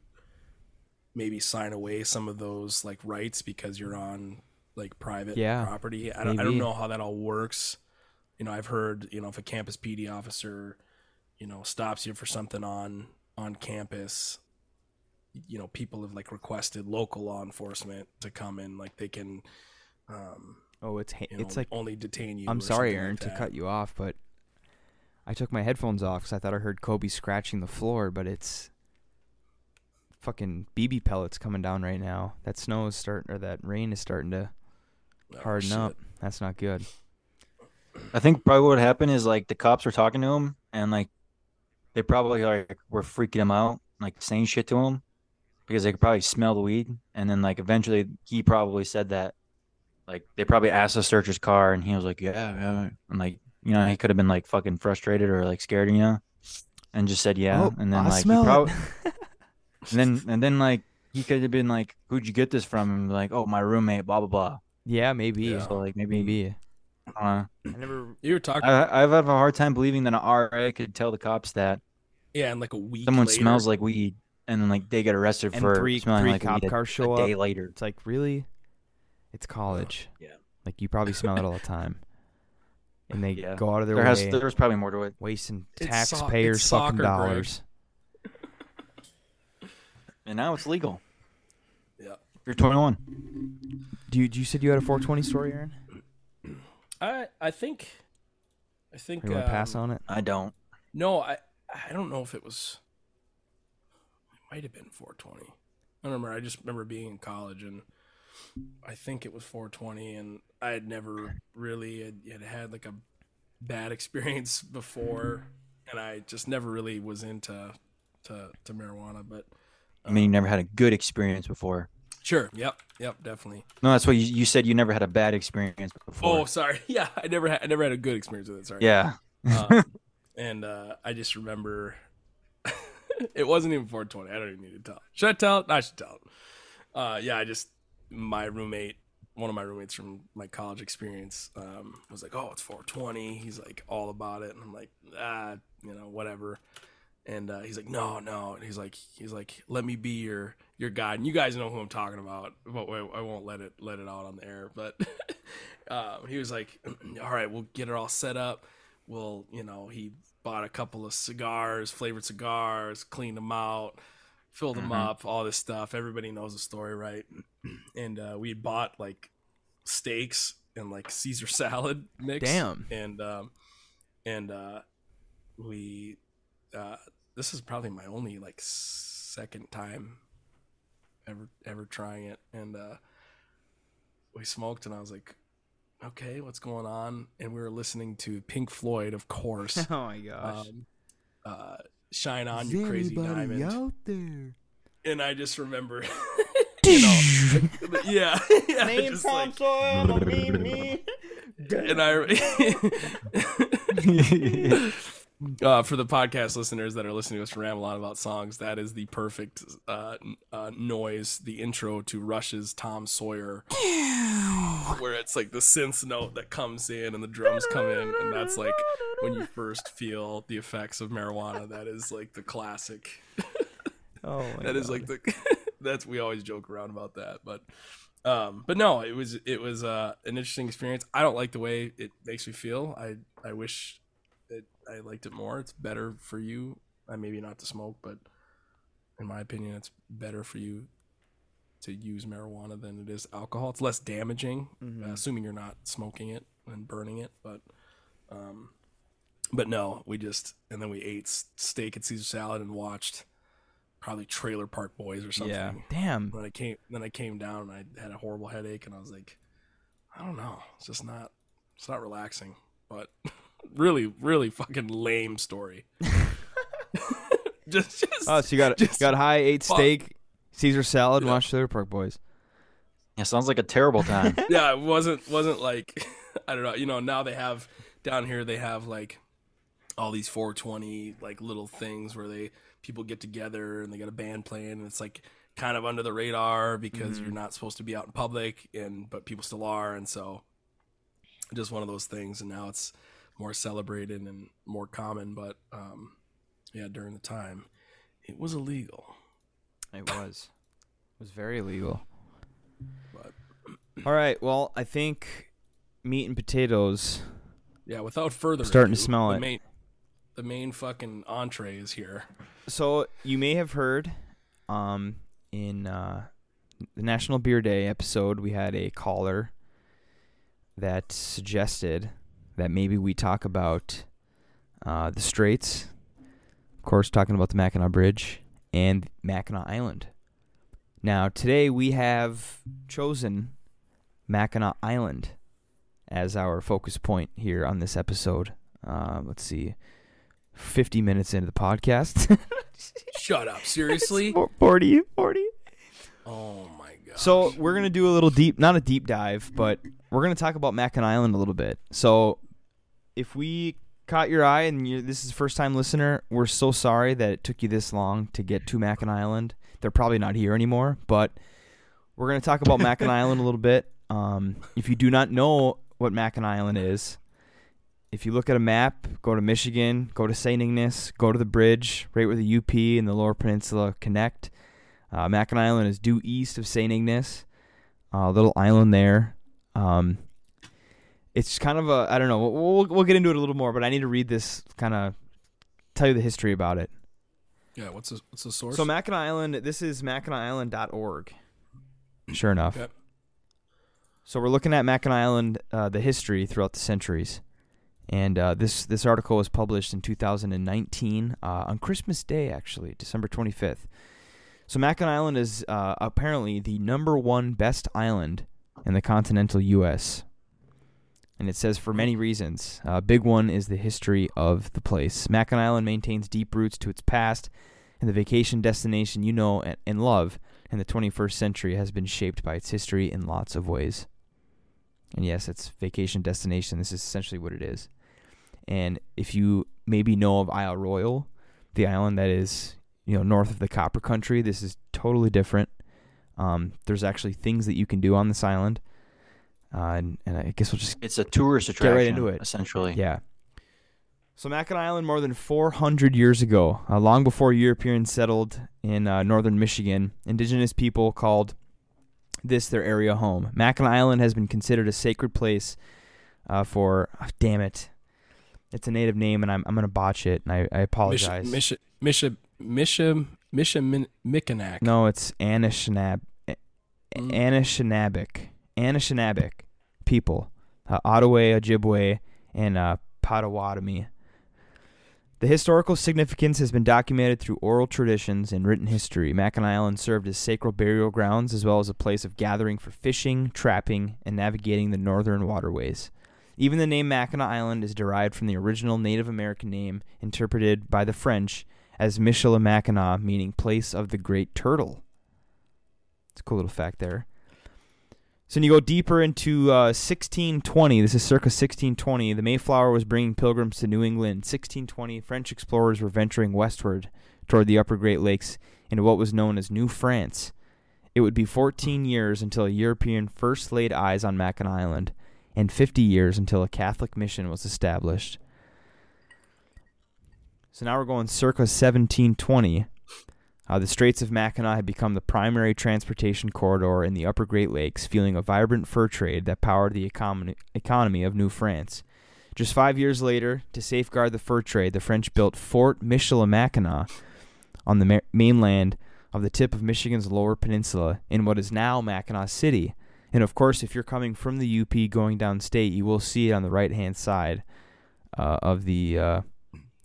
maybe sign away some of those like rights because you're on like private Yeah, property. I don't, I don't know how that all works. You know, I've heard you know if a campus PD officer, you know, stops you for something on on campus, you know, people have like requested local law enforcement to come in, like they can, um, Oh, it's ha- you know, it's like only detain you. I'm or sorry, something like Aaron, to cut you off, but I took my headphones off because I thought I heard Kobe scratching the floor, but it's fucking BB pellets coming down right now. That snow is starting, or that rain is starting to Oh, harden shit. up. That's not good. I think probably what happened is like the cops were talking to him and like they probably like were freaking him out, like saying shit to him because they could probably smell the weed. And then like eventually he probably said that like they probably asked to search his car and he was like, Yeah, yeah. And like, you know, he could have been like fucking frustrated or like scared, you know, and just said yeah. Oh, and then I like he smell probably it. [LAUGHS] and then and then like he could have been like, Who'd you get this from? And like, Oh, my roommate, blah blah blah. yeah, maybe, Yeah. So like maybe, maybe. I I never. You were talking, I, I've had a hard time believing that an RA could tell the cops that yeah, and like a week. someone later, smells like weed, and then like they get arrested And for three smelling three like cop weed a- cars show a day up. later. It's like really, it's college. Yeah. Like you probably smell it all the time, and they Yeah. go out of their There way has there's probably more to it. wasting It's so- taxpayers' it's fucking dollars. [LAUGHS] And now it's legal. Yeah. You're 21. Do you, you said you had a 420 story, Aaron? I I think, I think. Or you want to pass um, on it? I don't. No, I I don't know if it was. It might have been 420. I don't remember. I just remember being in college and I think it was 420, and I had never really had, had had like a bad experience before, and I just never really was into to to marijuana. But I mean, you never had a good experience before. sure, yep, yep, definitely. No, that's what you, you said. You never had a bad experience before. Oh, sorry. [LAUGHS] Yeah, I never had I never had a good experience with it. Sorry. yeah. um, [LAUGHS] and uh, I just remember [LAUGHS] it wasn't even 420. I don't even need to tell. Should I tell? I should tell. Uh, yeah, I just my roommate, one of my roommates from my college experience, um, was like, "Oh, it's 420." He's like all about it, and I'm like, ah, you know, whatever. And uh, he's like, "No, no." And he's like, he's like, "Let me be your your guide." And you guys know who I'm talking about, but I won't let it let it out on the air. But [LAUGHS] um, he was like, [CLEARS THROAT] "All right, we'll get it all set up." Well, you know, he bought a couple of cigars, flavored cigars, cleaned them out, filled them Mhm. up, all this stuff. Everybody knows the story, right? [CLEARS THROAT] And uh, we bought like steaks and like Caesar salad mix. Damn. And um, and uh, we uh, this is probably my only like second time ever ever trying it, and uh, we smoked, and I was like, okay, what's going on? And we were listening to Pink Floyd, of course. [LAUGHS] Oh my gosh. um, uh, Shine on you crazy diamond, out there? and I just remember, [LAUGHS] [LAUGHS] you know, yeah, [LAUGHS] yeah, just like, and I. Uh, for the podcast listeners that are listening to us ramble on about songs, that is the perfect uh, uh, noise, the intro to Rush's Tom Sawyer, where it's like the synth note that comes in and the drums come in, and that's like when you first feel the effects of marijuana. That is like the classic. [LAUGHS] Oh my That is like the [LAUGHS] that's we always joke around about that, but um, but no, it was it was uh, an interesting experience. I don't like the way it makes me feel. I I wish that I liked it more. It's better for you. Uh, maybe not to smoke, but in my opinion, it's better for you to use marijuana than it is alcohol. It's less damaging, Mhm. uh, assuming you're not smoking it and burning it. But um, but no, we just and then we ate steak and Caesar salad and watched probably Trailer Park Boys or something. Yeah. Damn. Then I came then I came down and I had a horrible headache and I was like, I don't know, it's just not it's not relaxing. But [LAUGHS] really, really fucking lame story. [LAUGHS] [LAUGHS] just, just Oh, so you got just got high, ate fuck. steak, Caesar salad, and Yeah. watched Trailer Park Boys. Yeah, sounds like a terrible time. [LAUGHS] yeah, it wasn't wasn't like [LAUGHS] I don't know. You know, now they have down here they have like all these 420 like little things where they people get together and they got a band playing and it's like kind of under the radar because Mhm. you're not supposed to be out in public and but people still are and so just one of those things and now it's more celebrated and more common but um yeah during the time it was illegal It was. It was very illegal. but All right. Well, I think meat and potatoes. yeah without further Starting to ado, smell the it. main, the main fucking entree is here So you may have heard, um, in uh, the National Beer Day episode, we had a caller that suggested that maybe we talk about uh, the Straits, of course, talking about the Mackinac Bridge and Mackinac Island. Now, today we have chosen Mackinac Island as our focus point here on this episode. Uh, let's see, 50 minutes into the podcast. [LAUGHS] Shut up. Seriously? [LAUGHS] Four- 40, 40. Oh my god. So we're gonna do a little deep, not a deep dive, but we're gonna talk about Mackinac Island a little bit. So if we caught your eye and you this is a first time listener, we're so sorry that it took you this long to get to Mackinac Island. They're probably not here anymore, but we're gonna talk about Mackinac [LAUGHS] Island a little bit. Um, if you do not know what Mackinac Island is, if you look at a map, go to Michigan, go to St. Ignace, go to the bridge, right where the UP and the Lower Peninsula connect. Uh, Mackinac Island is due east of St. Ignace, a little island there. Um, it's kind of a I don't know. We'll, we'll get into it a little more, but I need to read this kind of tell you the history about it. yeah, what's the what's the source? So Mackinac Island, this is MackinacIsland.org. Sure enough. Okay. So we're looking at Mackinac Island, uh, the history throughout the centuries, and uh, this this article was published in 2019 uh, on Christmas Day, actually, December 25th. So Mackinac Island is uh, apparently the number one best island in the continental U.S. And it says for many reasons. A uh, big one is the history of the place. Mackinac Island maintains deep roots to its past, and the vacation destination you know and, love in the 21st century has been shaped by its history in lots of ways. And yes, it's vacation destination. This is essentially what it is. And if you maybe know of Isle Royale, the island that is you know north of the Copper Country, this is totally different. Um, there's actually things that you can do on this island, uh, and, and I guess we'll just It's a tourist attraction. Get attraction. right into it. Essentially. yeah. So Mackinac Island, more than 400 years ago, uh, long before Europeans settled in uh, northern Michigan, indigenous people called this their area home. Mackinac Island has been considered a sacred place uh, for. ah, damn it, it's a native name, and I'm I'm gonna botch it, and I, I apologize. Misha Misha Misha Misha Min- Mickinac. no, it's Anishinab, A- Anishinaabek people, uh, Ottaway, Ojibwe, and uh, Potawatomi. The historical significance has been documented through oral traditions and written history. Mackinac Island served as sacred burial grounds as well as a place of gathering for fishing, trapping, and navigating the northern waterways. Even the name Mackinac Island is derived from the original Native American name interpreted by the French as Michilimackinac, meaning place of the great turtle. It's a cool little fact there. So when you go deeper into uh, 1620, this is circa 1620, the Mayflower was bringing pilgrims to New England. 1620, French explorers were venturing westward toward the upper Great Lakes into what was known as New France. It would be 14 years until a European first laid eyes on Mackinac Island, and 50 years until a Catholic mission was established. So now we're going circa 1720. Uh, the Straits of Mackinac had become the primary transportation corridor in the upper Great Lakes, fueling a vibrant fur trade that powered the economy, economy of New France. Just five years later, to safeguard the fur trade, the French built Fort Michilimackinac on the ma- mainland of the tip of Michigan's lower peninsula in what is now Mackinac City. And of course, if you're coming from the UP going downstate, you will see it on the right hand side. uh, of the uh,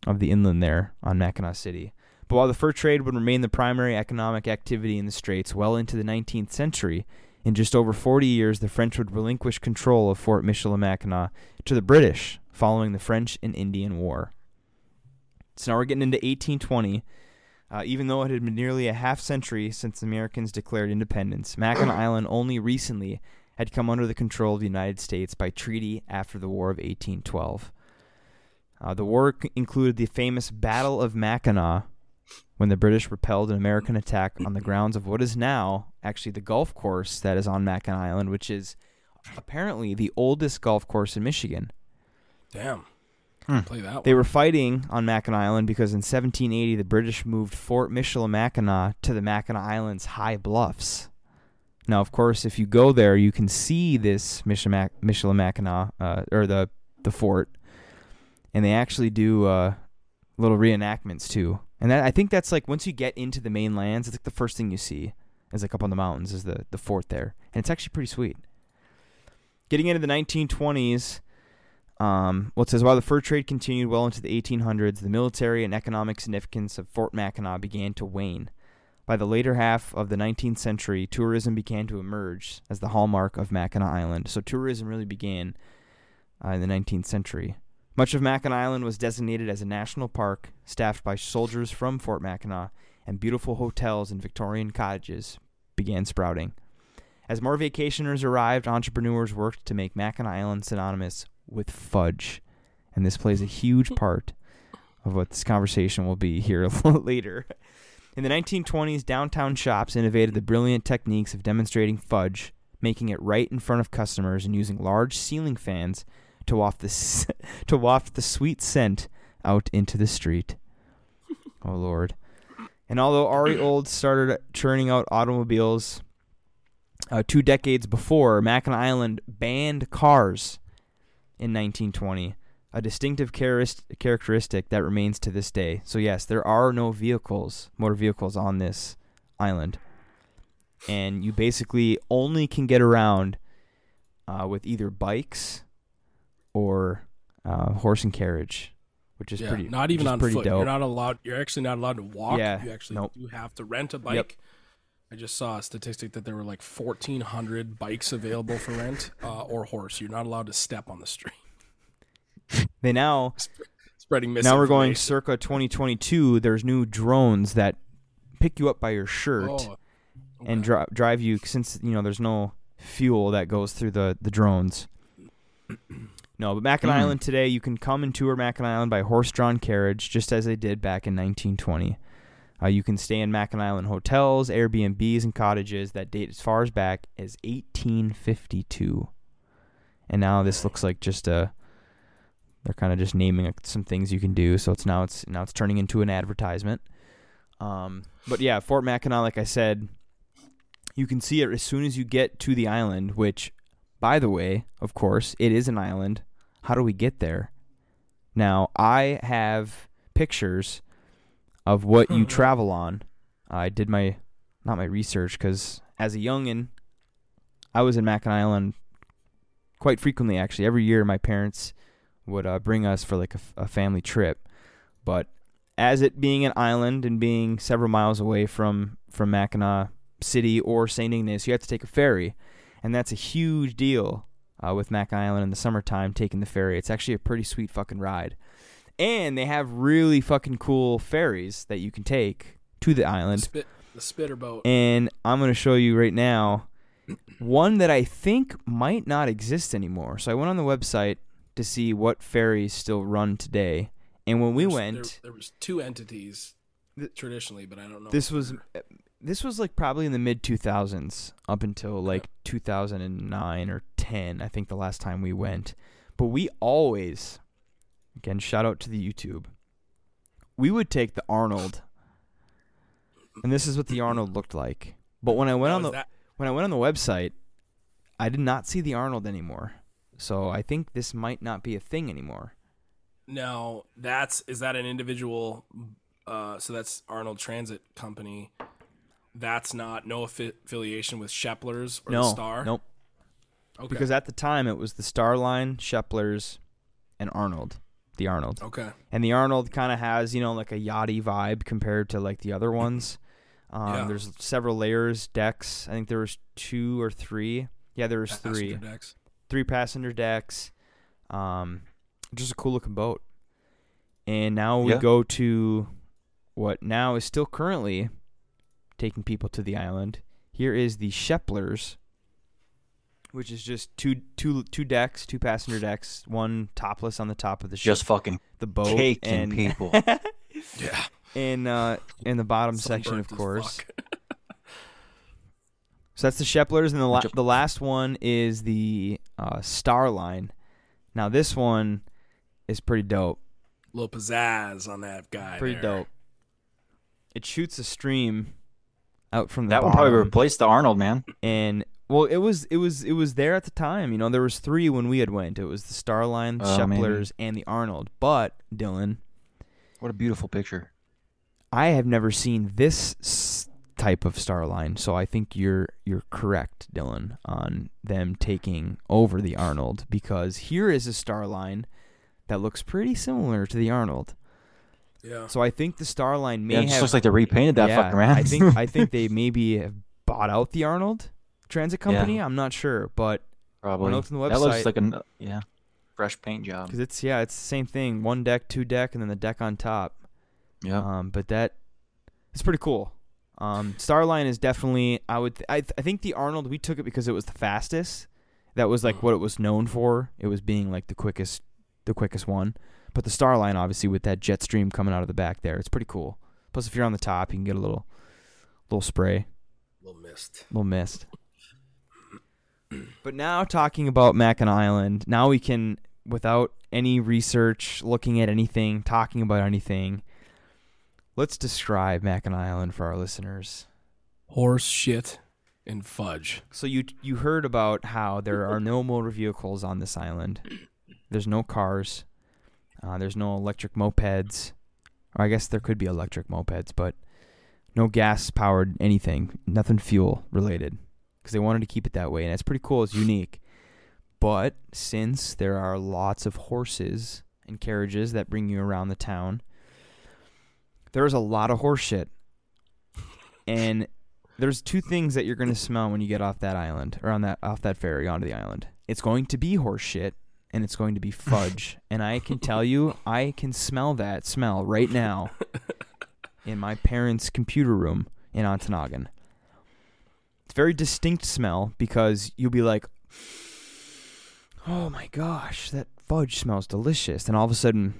of the inland there on Mackinac City. But while the fur trade would remain the primary economic activity in the straits well into the 19th century, in just over 40 years, the French would relinquish control of Fort Michilimackinac to the British following the French and Indian War. So now we're getting into 1820. Uh, even though it had been nearly a half century since the Americans declared independence, [COUGHS] Mackinac Island only recently had come under the control of the United States by treaty after the War of 1812. Uh, the war c- included the famous Battle of Mackinac, when the British repelled an American attack on the grounds of what is now actually the golf course that is on Mackinac Island, which is apparently the oldest golf course in Michigan. Damn. Hmm. Play that They were fighting on Mackinac Island because in 1780 the British moved Fort Michilimackinac to the Mackinac Island's high bluffs. Now, of course, if you go there, you can see this Michilimack- Michilimackinac, uh, or the the fort, and they actually do uh, little reenactments too. And that I think that's like once you get into the main lands, it's like the first thing you see is like up on the mountains is the the fort there, and it's actually pretty sweet. Getting into the 1920s, um, well, it says while the fur trade continued well into the 1800s, the military and economic significance of Fort Mackinac began to wane. By the later half of the 19th century, tourism began to emerge as the hallmark of Mackinac Island. So tourism really began uh, in the 19th century. Much of Mackinac Island was designated as a national park, staffed by soldiers from Fort Mackinac, and beautiful hotels and Victorian cottages began sprouting. As more vacationers arrived, entrepreneurs worked to make Mackinac Island synonymous with fudge. And this plays a huge [LAUGHS] part of what this conversation will be here [LAUGHS] a little later. In the 1920s, downtown shops innovated the brilliant techniques of demonstrating fudge, making it right in front of customers and using large ceiling fans to waft the [LAUGHS] to waft the sweet scent out into the street. Oh lord. And although R.E. [CLEARS THROAT] Old started churning out automobiles uh, two decades before, Mackinac Island banned cars in 1920, a distinctive characteristic that remains to this day. So yes, there are no vehicles, motor vehicles on this island, and you basically only can get around uh, with either bikes or uh, horse and carriage, which is yeah, pretty. not even on pretty foot. Dope. You're not allowed. You're actually not allowed to walk. Yeah, You actually nope. do have to rent a bike. I just saw a statistic that there were like 1,400 bikes available for rent uh, or horse. You're not allowed to step on the street. [LAUGHS] They now Spreading now we're going circa 2022. There's new drones that pick you up by your shirt Oh, and dri- drive you since you know there's no fuel that goes through the the drones. [CLEARS THROAT] No, but Mackinac Hmm. Island today, you can come and tour Mackinac Island by horse-drawn carriage, just as they did back in 1920. Uh, you can stay in Mackinac Island hotels, Airbnbs, and cottages that date as far as back as 1852. And now this looks like just a. They're kind of just naming some things you can do, so it's now it's now it's turning into an advertisement. Um, but yeah, Fort Mackinac, like I said, you can see it as soon as you get to the island. Which, by the way, of course, it is an island. How do we get there? Now I have pictures of what you [LAUGHS] travel on. I did my not my research because as a youngin, I was in Mackinac Island quite frequently. Actually, every year my parents would uh, bring us for like a family trip. But as it being an island and being several miles away from from Mackinac City or St. Ignace, you have to take a ferry, and that's a huge deal uh, with Mackinac Island in the summertime. Taking the ferry, it's actually a pretty sweet fucking ride, and they have really fucking cool ferries that you can take to the island. spit, the spitter boat. And I'm going to show you right now one that I think might not exist anymore. So I went on the website to see what ferries still run today. And when we There's- went, there, there was two entities traditionally, but I don't know. this was this was like probably in the mid 2000s up until like 2009 or 10 i think the last time we went. But we always again shout out to the youtube we would take the arnold. And this is what the arnold looked like. But when i went Oh, on the that- when i went on the website i did not see the arnold anymore. So i think this might not be a thing anymore. Now that's is that an individual? Uh, so that's Arnold Transit Company. That's not no affi- affiliation with Shepler's or no the Star. nope Okay. because at the time it was the Starline, Shepler's, and Arnold. the Arnold. Okay. And the Arnold kind of has, you know, like a yachty vibe compared to like the other ones. [CLEARS THROAT] Um, Yeah. There's several layers, decks. I think there was two or three. Yeah, there was three. Passenger decks. Three passenger decks. Um, just a cool looking boat. And now we Yeah. go to what now is still currently taking people to the island. Here is the Shepler's, which is just two two two decks, two passenger decks, one topless on the top of the ship, Just fucking the boat, caking and people. [LAUGHS] Yeah. in uh in the bottom section, of course. [LAUGHS] So that's the Shepler's, and the la- the last one is the uh, Starline. Now this one is pretty dope. A little pizzazz on that guy. Pretty there. dope. It shoots a stream out from the that would probably bottom, replace the Arnold, man. and well, it was it was it was there at the time. You know, there was three when we had went. It was the Starline, the Oh. Shepler's, and the Arnold. But Dylan, What a beautiful picture. I have never seen this type of Starline, so I think you're you're correct, Dylan, on them taking over the Arnold because here is a Starline that looks pretty similar to the Arnold. Yeah. So I think the Starline may Yeah, it just have looks like they repainted that yeah, fucking around. I think I think [LAUGHS] they maybe have bought out the Arnold Transit Company. I'm not sure, but probably. looked on the website, That looks like a yeah, fresh paint job. because it's yeah, it's the same thing. One deck, two deck, and then the deck on top. Yeah. Um, but that it's pretty cool. Um, Starline is definitely I would I th- I think the Arnold we took it because it was the fastest. That was like what it was known for. It was being like the quickest the quickest one. But the star line, obviously with that jet stream coming out of the back there, it's pretty cool. Plus if you're on the top, you can get a little little spray, little mist. little mist. But now talking about Mackinac Island, now we can without any research, looking at anything, talking about anything, let's describe Mackinac Island for our listeners. Horse shit and fudge. So you you heard about how there are no motor vehicles on this island. There's no cars. Uh, there's no electric mopeds. Or I guess there could be electric mopeds, but no gas powered anything. Nothing fuel related. Because they wanted to keep it that way, and it's pretty cool. It's [SIGHS] unique. But since there are lots of horses and carriages that bring you around the town, there's a lot of horse shit. And there's two things that you're going to smell when you get off that island or on that off that ferry onto the island. It's going to be horse shit and it's going to be fudge. [LAUGHS] and I can tell you, I can smell that smell right now [LAUGHS] in my parents' computer room in Ontonagon. It's a very distinct smell because you'll be like, "Oh my gosh, that fudge smells delicious," and all of a sudden,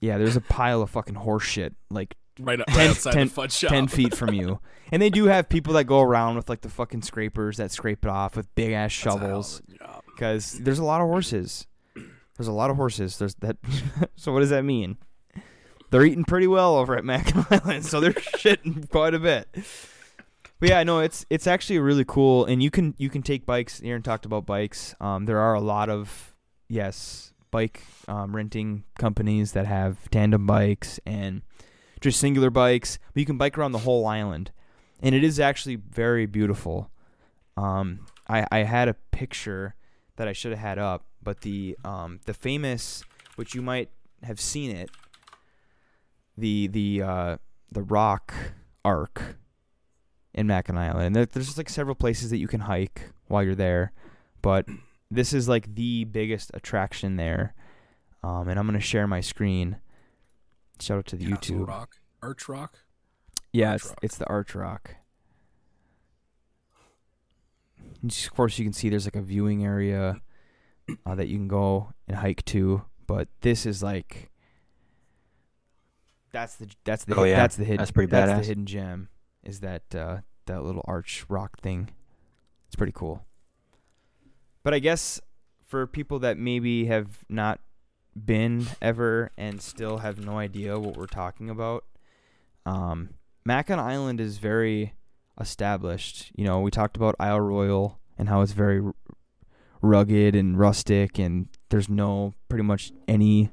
yeah, there's a pile of fucking horse shit like Right, right Ten- outside ten- the fudge shop. 10 feet from you. [LAUGHS] And they do have people that go around with like the fucking scrapers that scrape it off with big ass That's a hell of shovels job. Because there's a lot of horses. There's a lot of horses. There's that. [LAUGHS] so what does that mean? They're eating pretty well over at Mackinac [LAUGHS] Island, so they're [LAUGHS] shitting quite a bit. But yeah, no, it's it's actually really cool, and you can you can take bikes. Aaron talked about bikes. Um, there are a lot of yes bike um, renting companies that have tandem bikes and just singular bikes. But you can bike around the whole island, and it is actually very beautiful. Um, I I had a picture that I should have had up, but the um the famous, which you might have seen it, the the uh the rock arc in Mackinac Island. And there, there's just like several places that you can hike while you're there, but this is like the biggest attraction there. Um, and I'm gonna share my screen. Shout out to the Castle YouTube. Rock. Arch Rock. Yeah, Arch it's Rock. it's the Arch Rock. And Of course, you can see there's like a viewing area uh, that you can go and hike to, but this is like that's the that's the Oh, yeah. that's the hidden That's pretty that's the hidden gem is that uh, that little arch rock thing. It's pretty cool. But I guess for people that maybe have not been ever and still have no idea what we're talking about, um, Mackinac Island is very established. You know, we talked about Isle Royale and how it's very rugged and rustic, and there's no pretty much any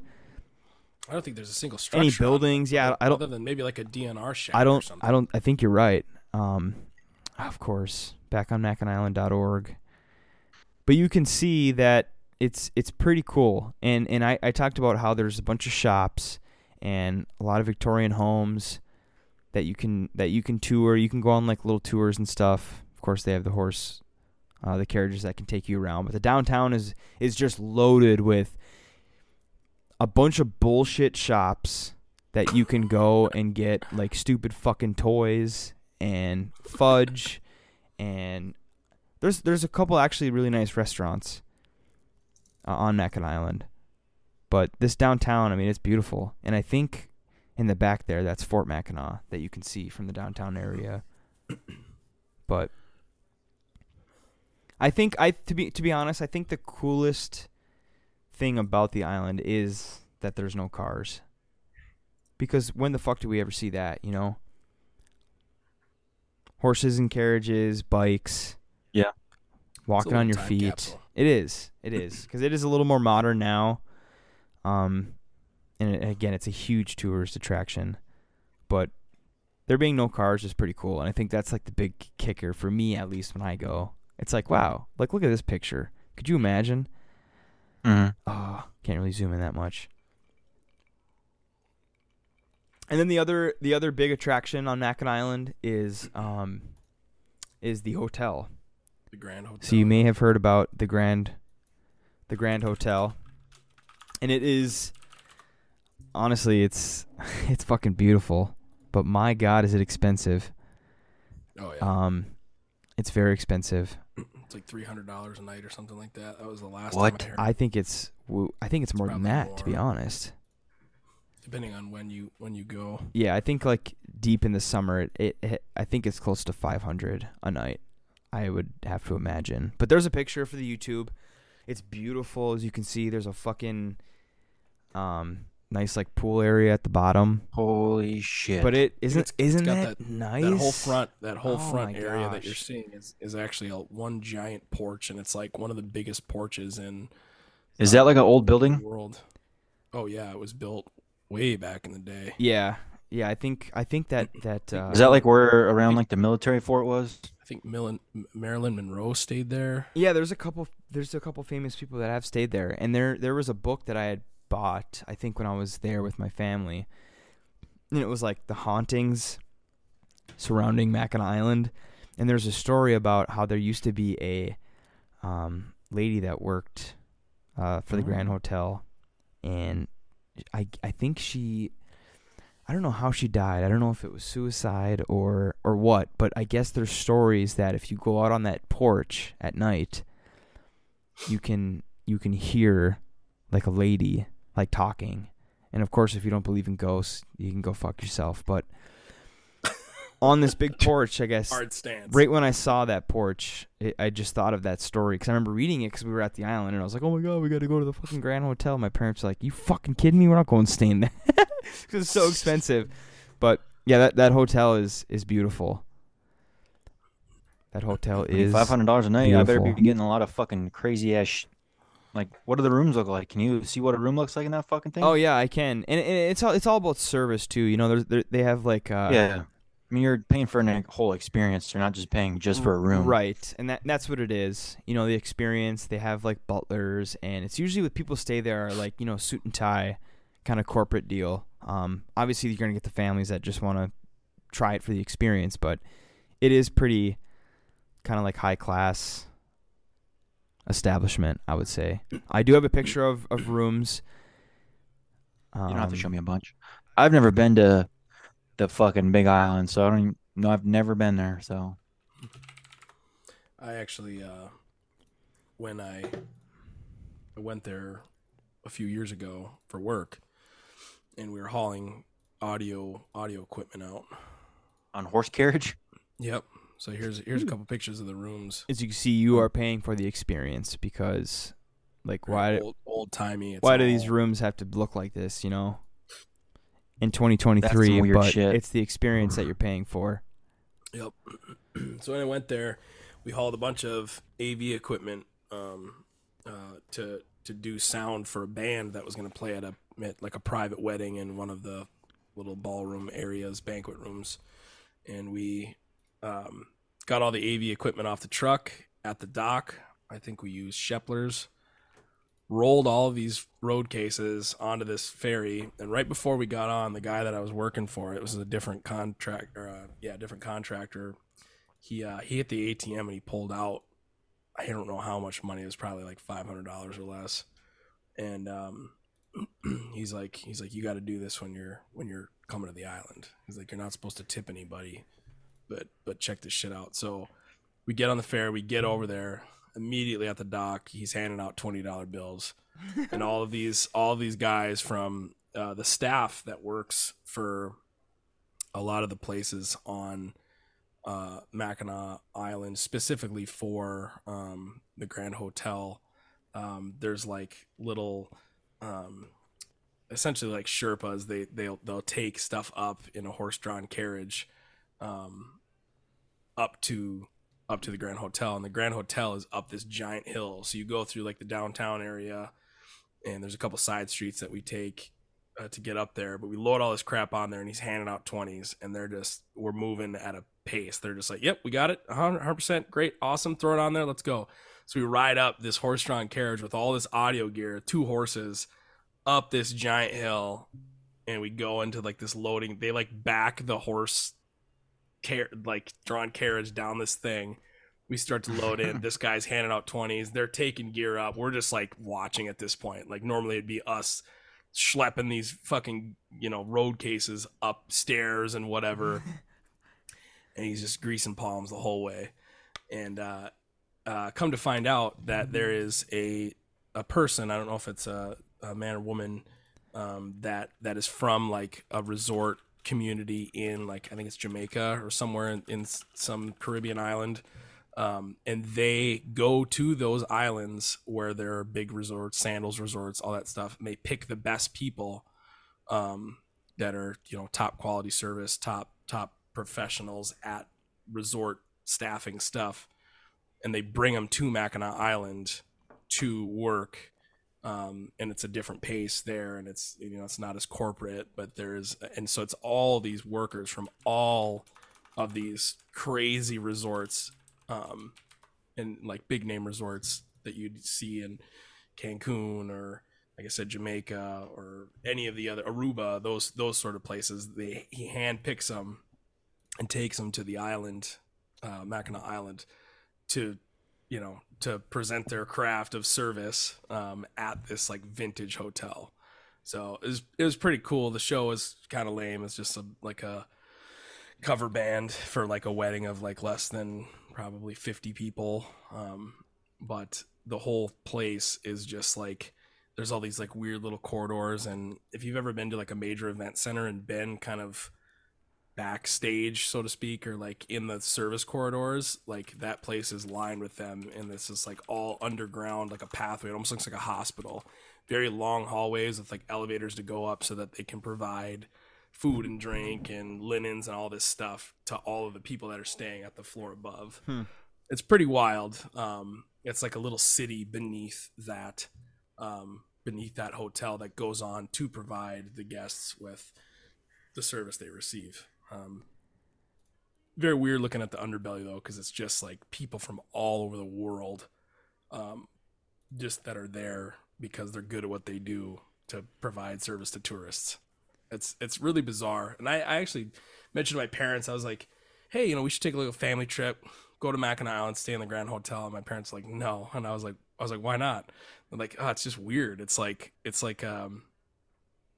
I don't think there's a single structure. any buildings. Yeah, I don't. Other than maybe like a DNR shack. I don't. I don't. I think you're right. Um, of course, back on MackinacIsland.org. But you can see that it's it's pretty cool. And and I, I talked about how there's a bunch of shops and a lot of Victorian homes that you can that you can tour. You can go on like little tours and stuff. Of course, they have the horse, uh, the carriages that can take you around. But the downtown is is just loaded with a bunch of bullshit shops that you can go and get like stupid fucking toys and fudge and there's there's a couple actually really nice restaurants uh, on Mackinac Island. But this downtown, I mean, it's beautiful, and I think in the back there, that's Fort Mackinac that you can see from the downtown area. [COUGHS] But I think I to be to be honest, I think the coolest thing about the island is that there's no cars. Because when the fuck do we ever see that, you know? Horses and carriages, bikes. Yeah. Walking on your feet. capsule. It is. It is because it is a little more modern now. Um, and again, it's a huge tourist attraction, but there being no cars is pretty cool, and I think that's like the big kicker for me, at least when I go. It's like, wow, like look at this picture. Could you imagine? Mhm. Oh, can't really zoom in that much. And then the other the other big attraction on Mackinac Island is um is the hotel. The Grand Hotel. So you may have heard about the Grand the Grand Hotel. And it is honestly it's [LAUGHS] it's fucking beautiful, but my god is it expensive. Oh yeah. Um it's very expensive. [CLEARS THROAT] it's like three hundred dollars a night or something like that. That was the last What? time I heard. I think it's I think it's more than probably that to be honest. depending on when you when you go. Yeah, I think like deep in the summer it, it, it I think it's close to 500 a night. I would have to imagine. But there's a picture for the YouTube. It's beautiful as you can see. There's a fucking um nice like pool area at the bottom. Holy shit! But it isn't It's- it's isn't got that, that- nice? That whole front, that whole Oh front my area that you're seeing is, is actually a one giant porch, and it's like one of the biggest porches in is that like an old building? world. Oh yeah, it was built way back in the day. Yeah. Yeah, I think I think that [CLEARS THROAT] that uh Is that like where around like the military fort was? I think Millen, Marilyn Monroe stayed there. Yeah, there's a couple. There's a couple famous people that have stayed there, and there there was a book that I had bought. I think when I was there with my family, and it was like the hauntings surrounding Mackinac Island, and there's a story about how there used to be a um, lady that worked uh, for the Grand Oh. Hotel, and I I think she. I don't know how she died. I don't know if it was suicide or or what, but I guess there's stories that if you go out on that porch at night, you can you can hear like a lady like talking. And of course, if you don't believe in ghosts, you can go fuck yourself. But [LAUGHS] on this big porch, I guess Hard stance. right when I saw that porch, it, I just thought of that story because I remember reading it because we were at the island and I was like, "Oh my god, we got to go to the fucking Grand Hotel." My parents were like, "You fucking kidding me? We're not going staying there [LAUGHS] because it's so [LAUGHS] expensive." But yeah, that that hotel is is beautiful. That hotel is Five hundred dollars a night. I better be getting a lot of fucking crazy ass. Like, what do the rooms look like? Can you see what a room looks like in that fucking thing? Oh yeah, I can, and, and it's all it's all about service too. You know, there's there, they have like uh, yeah. I mean, you're paying for a whole experience. You're not just paying just for a room. Right, and that that's what it is. You know, the experience. They have like butlers, and it's usually with people stay there are like you know suit and tie, kind of corporate deal. Um, obviously you're gonna get the families that just want to try it for the experience, but it is pretty kind of like high class establishment. I would say. I do have a picture of of rooms. Um, You don't have to show me a bunch. I've never been to the fucking Big Island, so I don't even know. I've never been there, so I actually, uh, when I, I went there a few years ago for work, and we were hauling audio audio equipment out. on horse carriage. Yep. So here's here's a couple pictures of the rooms. As you can see, you are paying for the experience because, like, why? old, old timey? why do these rooms have to look like this, you know? In 2023, That's weird but shit. it's the experience that [CLEARS THROAT] you're paying for. Yep. [CLEARS THROAT] so when I went there, we hauled a bunch of AV equipment um, uh, to to do sound for a band that was going to play at a at like a private wedding in one of the little ballroom areas, banquet rooms, and we um, got all the AV equipment off the truck at the dock. I think we used Shepler's rolled all of these road cases onto this ferry. And right before we got on, the guy that I was working for, it was a different contractor, uh, yeah, different contractor. He uh, he hit the ATM and he pulled out. I don't know how much money. It was probably like five hundred dollars or less. And um, [CLEARS THROAT] he's like, he's like, you got to do this when you're when you're coming to the island. He's like, you're not supposed to tip anybody, but but check this shit out. So we get on the ferry, we get over there immediately at the dock. He's handing out twenty dollar bills, [LAUGHS] and all of these all of these guys from uh, the staff that works for a lot of the places on uh, Mackinac Island, specifically for um, the Grand Hotel. Um, there's like little, um, essentially like Sherpas. They they'll they'll take stuff up in a horse-drawn carriage, um, up to up to the Grand Hotel, and the Grand Hotel is up this giant hill. So you go through like the downtown area, and there's a couple side streets that we take uh, to get up there. But we load all this crap on there, and he's handing out twenties, and they're just we're moving at a pace. They're just like, "Yep, we got it, 100 percent, great, awesome, throw it on there, let's go." So we ride up this horse-drawn carriage with all this audio gear, two horses, up this giant hill, and we go into like this loading. They like back the horse car- like drawn carriage down this thing. We start to load in. [LAUGHS] this guy's handing out 20s. They're taking gear up. We're just like watching at this point. Like normally it'd be us schlepping these fucking, you know, road cases upstairs and whatever. [LAUGHS] and he's just greasing palms the whole way. And uh, uh, come to find out that there is a a person, I don't know if it's a, a man or woman, um, that that is from like a resort community in like I think it's Jamaica or somewhere in, in some Caribbean island. Um, and they go to those islands where there are big resorts, sandals resorts, all that stuff, and they pick the best people um, that are you know top quality service, top top professionals at resort staffing stuff, and they bring them to Mackinac Island to work um, and it's a different pace there and it's you know it's not as corporate but there's and so it's all these workers from all of these crazy resorts um, and like big name resorts that you'd see in Cancun or like I said Jamaica or any of the other Aruba those those sort of places. They he hand picks them and takes them to the island uh, Mackinac Island to you know to present their craft of service um, at this like vintage hotel. So it was it was pretty cool. The show was kind of lame. It's just a, like a cover band for like a wedding of like less than probably 50 people. Um, but the whole place is just like there's all these like weird little corridors and if you've ever been to like a major event center and been kind of backstage, so to speak, or like in the service corridors, like that place is lined with them, and this is like all underground, like a pathway. It almost looks like a hospital. Very long hallways with like elevators to go up so that they can provide food and drink and linens and all this stuff to all of the people that are staying at the floor above. Hmm. It's pretty wild. Um, it's like a little city beneath that, um, beneath that hotel that goes on to provide the guests with the service they receive. Um, very weird looking at the underbelly though, because it's just like people from all over the world, um, just that are there because they're good at what they do to provide service to tourists. It's it's really bizarre, and I, I actually mentioned to my parents, I was like, "Hey, you know, we should take a little family trip, go to Mackinac Island, stay in the Grand Hotel." And my parents were like, "No," and I was like, "I was like, why not?" They're like, "Oh, it's just weird. It's like it's like um,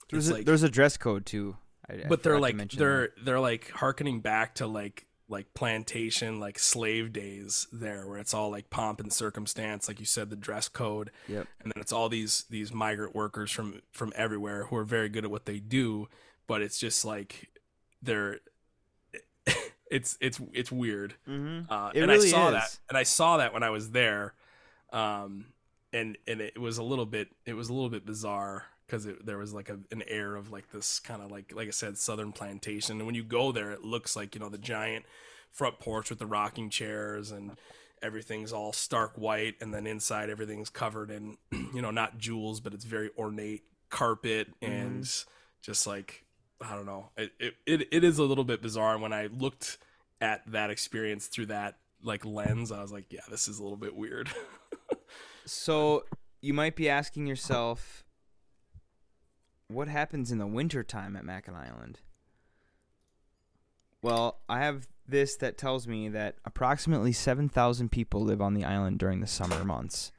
There's it's a, like- there's a dress code too. I, I but they're forgot to like they're that. they're like harkening back to like like plantation like slave days there where it's all like pomp and circumstance like you said the dress code Yep. and then it's all these these migrant workers from from everywhere who are very good at what they do but it's just like they're [LAUGHS] it's it's it's weird Mm-hmm. uh, It and really I saw is. that, and I saw that when I was there, um, and and it was a little bit, it was a little bit bizarre because there was like a, an air of like this kind of like like I said, southern plantation. And when you go there, it looks like you know the giant front porch with the rocking chairs and everything's all stark white, and then inside everything's covered in [CLEARS THROAT] you know not jewels, but it's very ornate carpet and mm-hmm. just like I don't know, it, it it it is a little bit bizarre. And when I looked at that experience through that like lens, I was like, yeah, this is a little bit weird. [LAUGHS] So you might be asking yourself, what happens in the wintertime at Mackinac Island? Well, I have this that tells me that approximately 7,000 people live on the island during the summer months.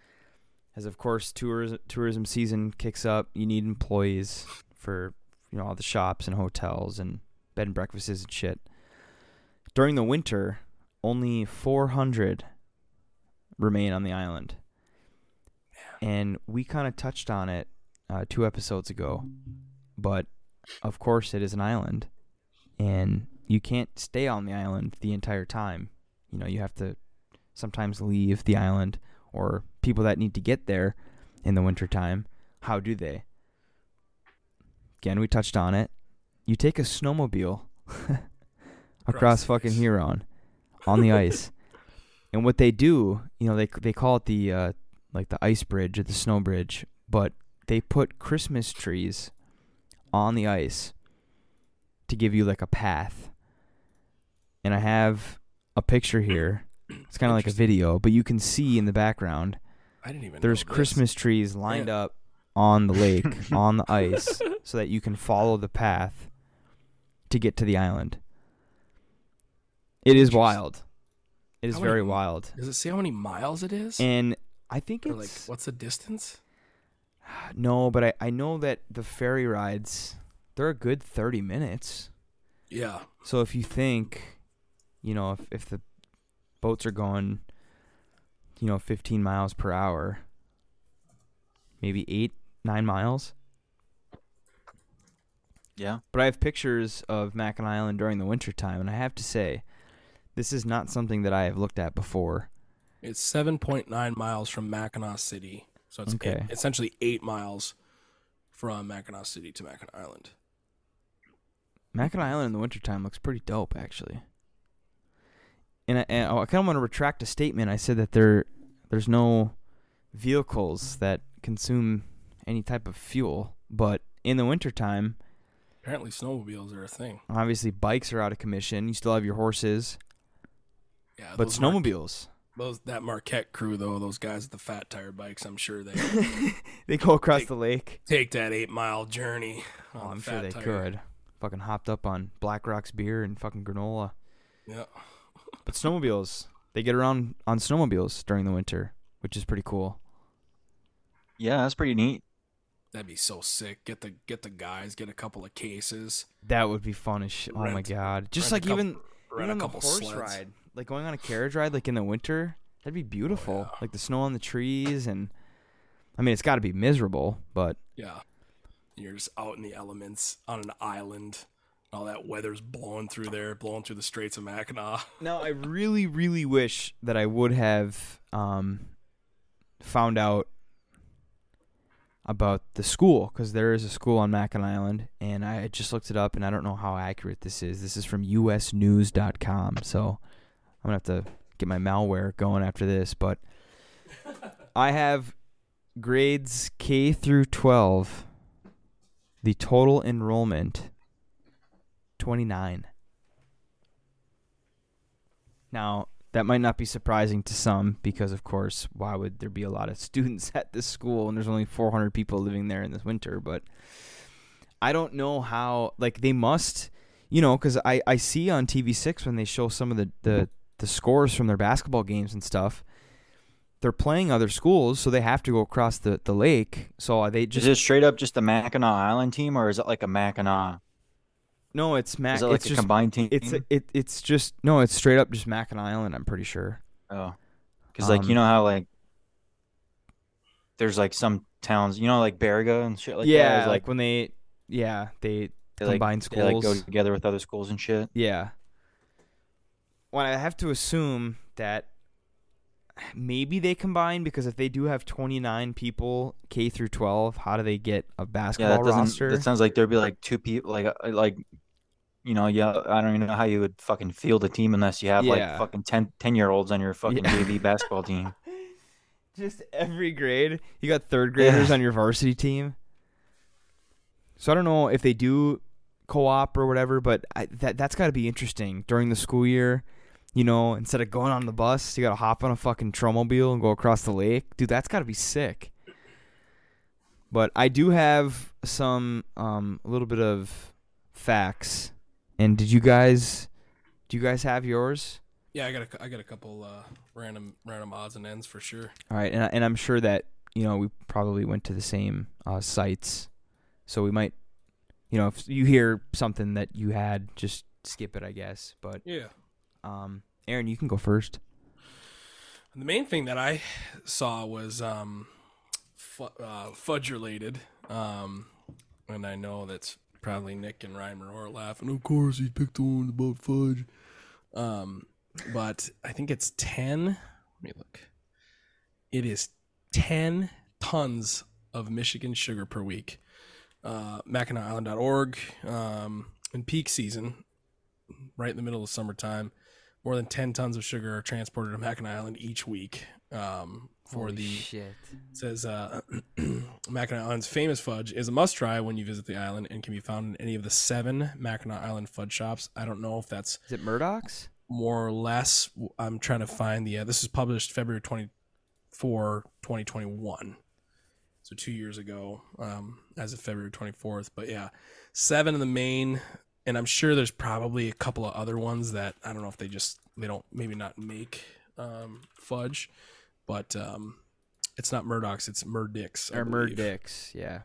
As of course tourism tourism season kicks up, you need employees for you know all the shops and hotels and bed and breakfasts and shit. During the winter, only 400 remain on the island. And we kind of touched on it uh, two episodes ago, but of course it is an island, and you can't stay on the island the entire time. You know, you have to sometimes leave the island, or people that need to get there in the wintertime, how do they? Again, we touched on it. You take a snowmobile [LAUGHS] across fucking. Huron on the ice. [LAUGHS] And what they do, you know, they they call it the uh, like the ice bridge or the snow bridge, but they put Christmas trees on the ice to give you like a path. And I have a picture here. It's kind of like a video, but you can see in the background I didn't even. there's. Christmas trees lined Yeah. up on the lake, [LAUGHS] on the ice, so that you can follow the path to get to the island. It is wild. It is How very wild. Does it say how many miles it is? And I think or like, it's what's the distance? No, but I, I know that the ferry rides they're a good thirty minutes. Yeah. So if you think, you know, if if the boats are going, you know, fifteen miles per hour, maybe eight, nine miles. Yeah. But I have pictures of Mackinac Island during the wintertime, and I have to say, this is not something that I have looked at before. It's 7.9 miles from Mackinac City. So it's Okay. eight- essentially eight miles from Mackinac City to Mackinac Island. Mackinac Island in the wintertime looks pretty dope, actually. And I, and I kind of want to retract a statement. I said that there, there's no vehicles that consume any type of fuel, but in the wintertime, Apparently, snowmobiles are a thing. obviously bikes are out of commission. You still have your horses, Yeah, but snowmobiles, those that Marquette crew though, those guys with the fat tire bikes, I'm sure they [LAUGHS] they go across They- the lake. take that eight mile journey. Oh, I'm the sure they tire. could. Fucking hopped up on Blackrocks beer and fucking granola. Yeah. But snowmobiles, they get around on snowmobiles during the winter, which is pretty cool. Yeah, that's pretty neat. That'd be so sick. Get the get the guys, get a couple of cases, That would be fun as shit. Oh my god! Just rent like couple- even rent even a on the couple horse sleds. ride, like going on a carriage ride, like in the winter, that'd be beautiful. yeah. Like the snow on the trees, and I mean, it's got to be miserable, but Yeah. You're just out in the elements on an island. And all that weather's blowing through there, blowing through the Straits of Mackinac. [LAUGHS] now I really, really wish that I would have um, found out about the school because there is a school on Mackinac Island, and I just looked it up, and I don't know how accurate this is. This is from USNews.com, so I'm gonna have to get my malware going after this. But I have grades K through 12. The total enrollment 29. Now, that might not be surprising to some because, of course, why would there be a lot of [LAUGHS] students at this school and there's only 400 people living there in this winter? But I don't know how, like, they must, you know, because I, I see on TV6 when they show some of the, the, the scores from their basketball games and stuff. They're playing other schools, so they have to go across the, the lake. So are they just is it straight up just the Mackinac Island team, or is it like a Mackinac? no? It's Mac. Is it like it's a just combined team? it's it it's just no. It's straight up just Mackinac Island. I'm pretty sure. Oh, because like Um, you know how like there's like some towns, you know, like Baraga and shit like yeah, that. is, like, when they yeah they they, like, combine they like go together with other schools and shit. yeah. Well, I have to assume that maybe they combine because if they do have 29 people K through 12, how do they get a Yeah, basketball that doesn't. roster? That sounds like there'd be like two people, like uh, like. You know, yeah, I don't even know how you would fucking field a team unless you have Yeah. like fucking 10, 10 year olds on your fucking Yeah. JV basketball team. [LAUGHS] Just every grade. You got third graders Yeah. on your varsity team. So I don't know if they do co-op or whatever, but I, that that's got to be interesting during the school year. You know, instead of going on the bus, you got to hop on a fucking trollmobile and go across the lake. Dude, that's got to be sick. But I do have some um a little bit of facts. And did you guys do you guys have yours? Yeah, I got a, I got a couple uh, random random odds and ends for sure. All right, and I, and I'm sure that you know we probably went to the same uh, sites, so we might, you know, if you hear something that you had, just skip it, I guess. But Yeah. Um, Aaron, you can go first. The main thing that I saw was um, fu- uh, fudge related, um, and I know that's probably Nick and Ryan Moore laughing. Of course, he picked the one about fudge. Um, but I think it's ten. Let me look. It is ten tons of Michigan sugar per week. Uh, MackinacIsland.org um, in peak season, right in the middle of summertime more than 10 tons of sugar are transported to Mackinac Island each week um, for Holy the shit. says uh, [CLEARS THROAT] Mackinac Island's famous fudge is a must try when you visit the island and can be found in any of the seven Mackinac Island fudge shops. I don't know if that's Is it Murdoch's? more or less. I'm trying to find the. Uh, this is published February 24, 2021. So two years ago, um, as of February 24th. But yeah, seven in the main, and I'm sure there's probably a couple of other ones that I don't know if they just they don't maybe not make um, fudge, but um, it's not Murdoch's, it's Murdicks. Or Murdicks? Yeah.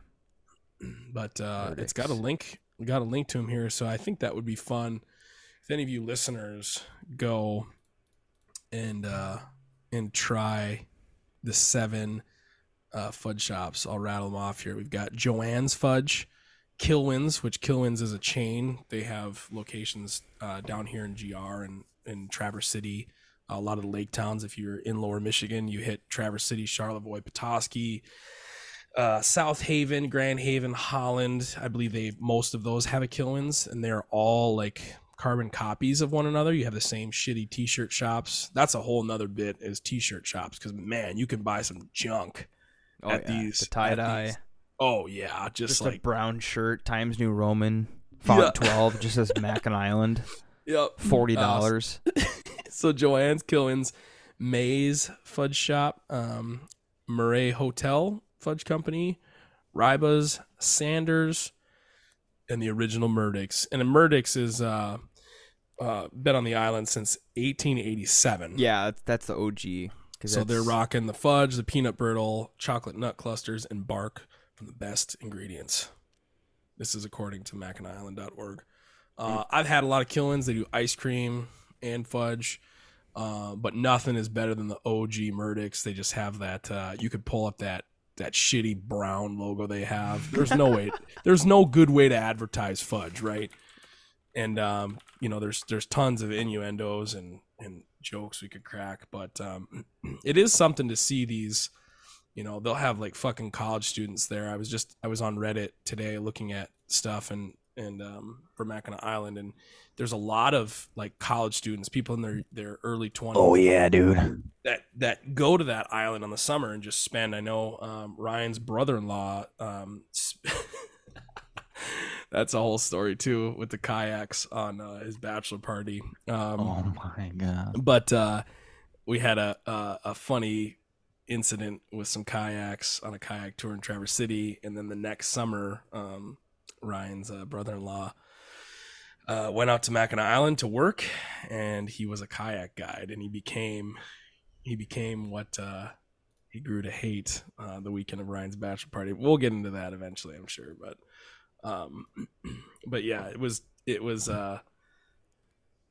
[CLEARS THROAT] but uh, it's got a link. We got a link to him here, so I think that would be fun. If any of you listeners go and uh, and try the seven uh, fudge shops, I'll rattle them off here. We've got Joanne's Fudge, Kilwins, which Kilwins is a chain. They have locations uh, down here in GR and in Traverse City. A lot of the lake towns. If you're in Lower Michigan, you hit Traverse City, Charlevoix, Petoskey, uh, South Haven, Grand Haven, Holland. I believe they most of those have a Kilwins, and they're all like carbon copies of one another. You have the same shitty T-shirt shops. That's a whole nother bit is T-shirt shops because man, you can buy some junk Oh, at yeah. these the tie dye. Oh yeah, just, Just a like brown shirt, Times New Roman, font Yeah. 12, just says [LAUGHS] Mackinac Island, yep. $40. [LAUGHS] so Joanne's Kilwins, May's Fudge Shop, um, Murray Hotel Fudge Company, Ryba's, Sanders, and the original Murdicks. And the Murdicks is uh, uh, been on the island since 1887. yeah, that's, that's the OG. So they're rocking the fudge, the peanut brittle, chocolate nut clusters, and bark the best ingredients. This is according to MackinacIsland.org. Uh, I've had a lot of Kilwins. They do ice cream and fudge, uh, but nothing is better than the OG Murdicks. They just have that. Uh, you could pull up that that shitty brown logo they have. There's no way. [LAUGHS] There's no good way to advertise fudge, right? And um, you know, there's there's tons of innuendos and and jokes we could crack, but um, [CLEARS THROAT] it is something to see these. You know, they'll have like fucking college students there. I was just I was on Reddit today looking at stuff and and um, for Mackinac Island, and there's a lot of like college students, people in their their early twenties Oh yeah, dude. that that go to that island on the summer and just spend. I know um, Ryan's brother-in-law. Um, sp- [LAUGHS] that's a whole story too with the kayaks on uh, his bachelor party. Um, Oh my god. but uh, we had a, a a funny incident with some kayaks on a kayak tour in Traverse City, and then the next summer, um, Ryan's uh, brother-in-law uh, went out to Mackinac Island to work, and he was a kayak guide, and he became he became what uh, he grew to hate uh, the weekend of Ryan's bachelor party. We'll get into that eventually, I'm sure, but um, [CLEARS THROAT] but yeah, it was it was uh,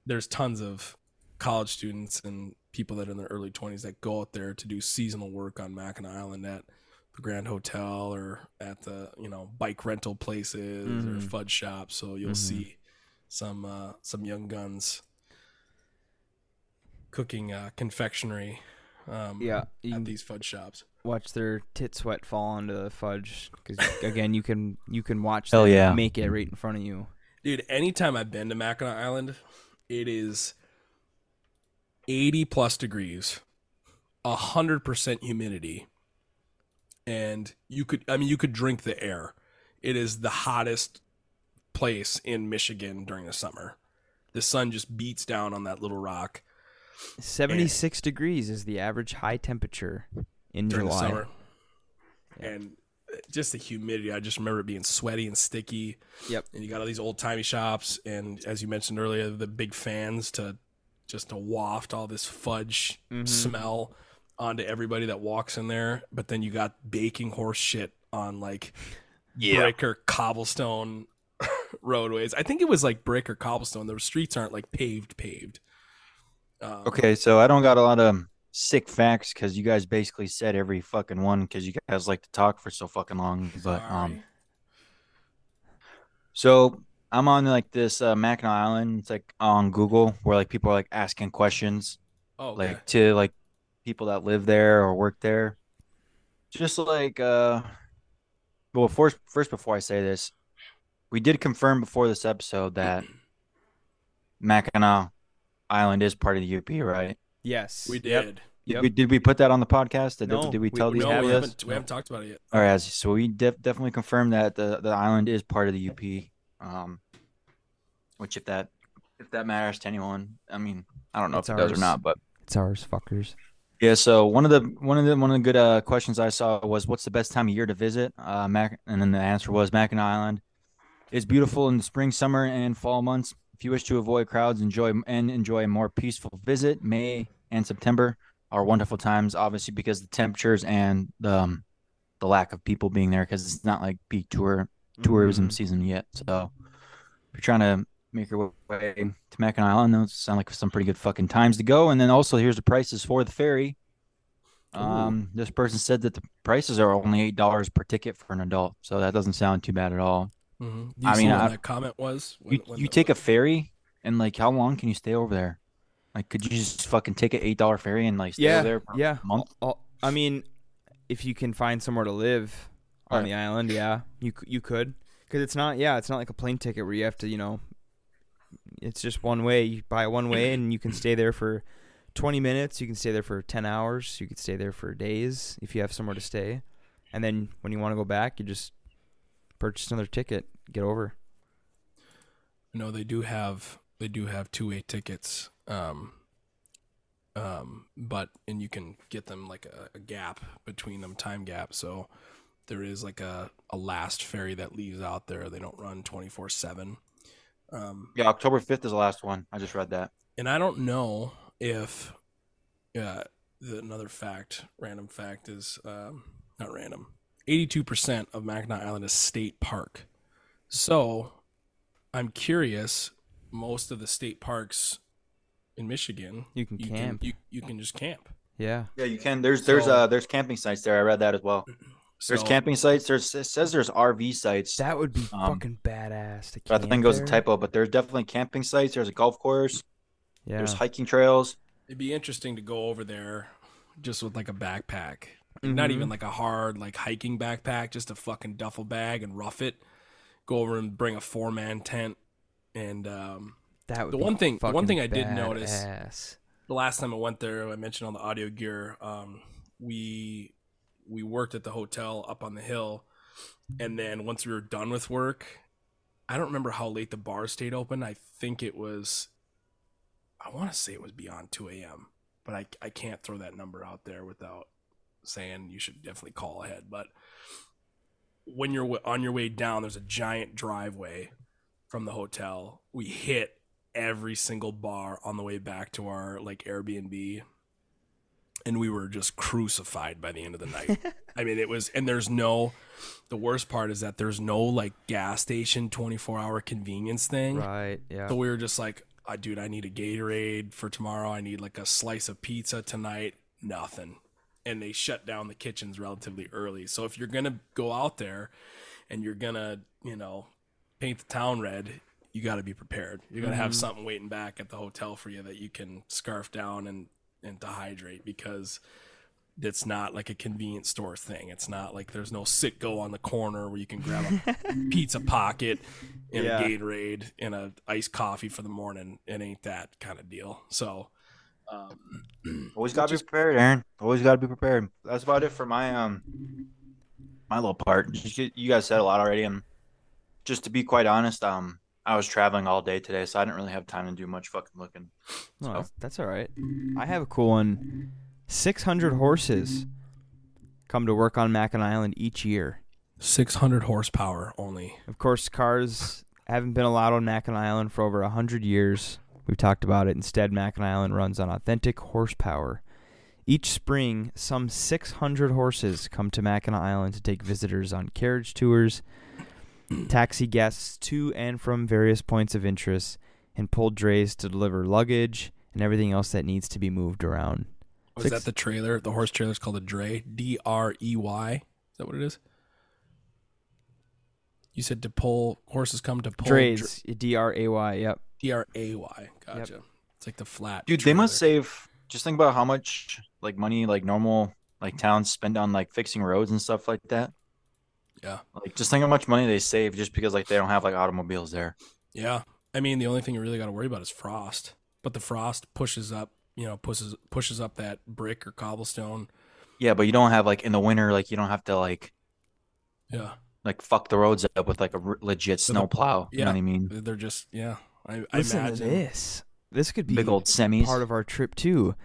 there's tons of college students and people that are in their early 20s that go out there to do seasonal work on Mackinac Island at the Grand Hotel or at the you know bike rental places or Mhm. fudge shops. So you'll Mhm. see some uh, some young guns cooking uh, confectionery um, Yeah, you at these fudge shops. watch their tit sweat fall onto the fudge because [LAUGHS] again, you can you can watch Hell them yeah. make it right in front of you. Dude, anytime I've been to Mackinac Island, it is 80 plus degrees, 100% humidity. And you could, I mean, you could drink the air. It is the hottest place in Michigan during the summer. The sun just beats down on that little rock Seventy six degrees is the average high temperature in during July. the summer. And just the humidity. I just remember it being sweaty and sticky. Yep. And you got all these old timey shops, and as you mentioned earlier, the big fans to just to waft all this fudge Mhm. smell onto everybody that walks in there. But then you got baking horse shit on like yeah. brick or cobblestone [LAUGHS] roadways. I think it was like brick or cobblestone. The streets aren't like paved, paved. Um, Okay, so I don't got a lot of sick facts because you guys basically said every fucking one because you guys like to talk for so fucking long. But um, so I'm on like this uh, Mackinac Island. It's like on Google where like people are like asking questions oh, okay. like to like people that live there or work there. Just like uh, well, first first before I say this, we did confirm before this episode that [CLEARS THROAT] Mackinac Island is part of the UP, right? Yes. we Yep. did. Did, we, did we put that on the podcast? Did, No, did we we- tell we- these No, we haven't, we haven't talked about it yet. All right, so we def- definitely confirmed that the, the island is part of the UP. Um, which if that if that matters to anyone, I mean, I don't know It's if it does or not, but It's ours, fuckers. yeah. So one of the one of the one of the good uh, questions I saw was, "What's the best time of year to visit?" Uh, Mac, and then the answer was Mackinac Island is beautiful in the spring, summer, and fall months. If you wish to avoid crowds, enjoy and enjoy a more peaceful visit, May and September are wonderful times. Obviously, because the temperatures and the um, the lack of people being there, because it's not like peak tour tourism Mhm. season yet. So if you're trying to make your way to Mackinac Island, those sound like some pretty good fucking times to go. And then also here's the prices for the ferry. Um, this person said that the prices are only eight dollars per ticket for an adult, so that doesn't sound too bad at all. Mhm. Do I mean, I- that comment was? When- You when you take a ferry, and like how long can you stay over there? Like, could you just fucking take an eight dollar ferry and like stay Yeah. over there for Yeah. a month? I mean, if you can find somewhere to live on Right. the island, yeah, you you could, because it's not, yeah, it's not like a plane ticket where you have to, you know, it's just one way. You buy one way, and you can stay there for twenty minutes. You can stay there for ten hours. You could stay there for days if you have somewhere to stay, and then when you want to go back, you just purchase another ticket, get over. No, they do have they do have two way tickets. Um, um, but and you can get them like a, a gap between them, time gap. So there is like a, a last ferry that leaves out there. They don't run twenty four seven. Um, Yeah, October fifth is the last one. I just read that. and I don't know if uh, the, another fact, random fact is um, not random. Eighty-two percent of Mackinac Island is state park. So I'm curious. Most of the state parks in Michigan, You can you camp. can you, you can just camp. yeah. Yeah, you can. There's there's So- uh there's camping sites there. I read that as well. [CLEARS THROAT] There's So- camping sites. There's it says there's RV sites. That would be Um, fucking badass. To but I think it was a typo. But there's definitely camping sites. There's a golf course. Yeah. There's hiking trails. It'd be interesting to go over there just with like a backpack. Not Mhm. even like a hard like hiking backpack, just a fucking duffel bag and rough it. Go over and bring a four man tent. And um, That would The be one thing- the one thing I did notice- badass. the last time I went there, I mentioned on the audio gear, um, we we worked at the hotel up on the hill, and then once we were done with work, I don't remember how late the bar stayed open. I think it was, I want to say it was beyond two a.m., but I I can't throw that number out there without saying you should definitely call ahead. But when you're on your way down, there's a giant driveway from the hotel. We hit every single bar on the way back to our like Airbnb and we were just crucified by the end of the night. [LAUGHS] I mean, it was and there's no the worst part is that there's no like gas station 24-hour convenience thing. Right. Yeah. So we were just like, uh, dude, I need a Gatorade for tomorrow. I need like a slice of pizza tonight. Nothing. And they shut down the kitchens relatively early. So if you're going to go out there and you're going to, you know, paint the town red, you got to be prepared. You're going to have Mhm. something waiting back at the hotel for you that you can scarf down and, and dehydrate because it's not like a convenience store thing. It's not like there's no sit go on the corner where you can grab a [LAUGHS] pizza pocket and Yeah. a Gatorade and a iced coffee for the morning. It ain't that kind of deal. So, um, [CLEARS THROAT] Always gotta be prepared, Aaron. Always gotta be prepared. That's about it for my um my little part. You guys said a lot already, and just to be quite honest, um, I was traveling all day today, so I didn't really have time to do much fucking looking. No, So- that's, that's all right. I have a cool one. 600 horses come to work on Mackinac Island each year. 600 horsepower only. Of course, cars haven't been allowed on Mackinac Island for over a hundred years. We've talked about it. Instead, Mackinac Island runs on authentic horsepower. Each spring, some 600 horses come to Mackinac Island to take visitors on carriage tours, taxi guests to and from various points of interest, and pull drays to deliver luggage and everything else that needs to be moved around. Oh, Was Six- that the trailer? The horse trailer is called a dray. D R E Y. Is that what it is? You said to pull horses come to pull Drays, D R A Y. Yep. D R A Y. Gotcha. It's like the flat. Dude, they must save. Just think about how much like money like normal like towns spend on like fixing roads and stuff like that. Yeah. Like just think how much money they save just because like they don't have like automobiles there. Yeah. I mean, the only thing you really got to worry about is frost. But the frost pushes up, you know, pushes pushes up that brick or cobblestone. Yeah, but you don't have like in the winter like you don't have to like Yeah. like fuck the roads up with like a r- legit So the- snow plow. You yeah. know what I mean? They're just yeah. I, I Listen to this. This could be Big old semis. part of our trip too.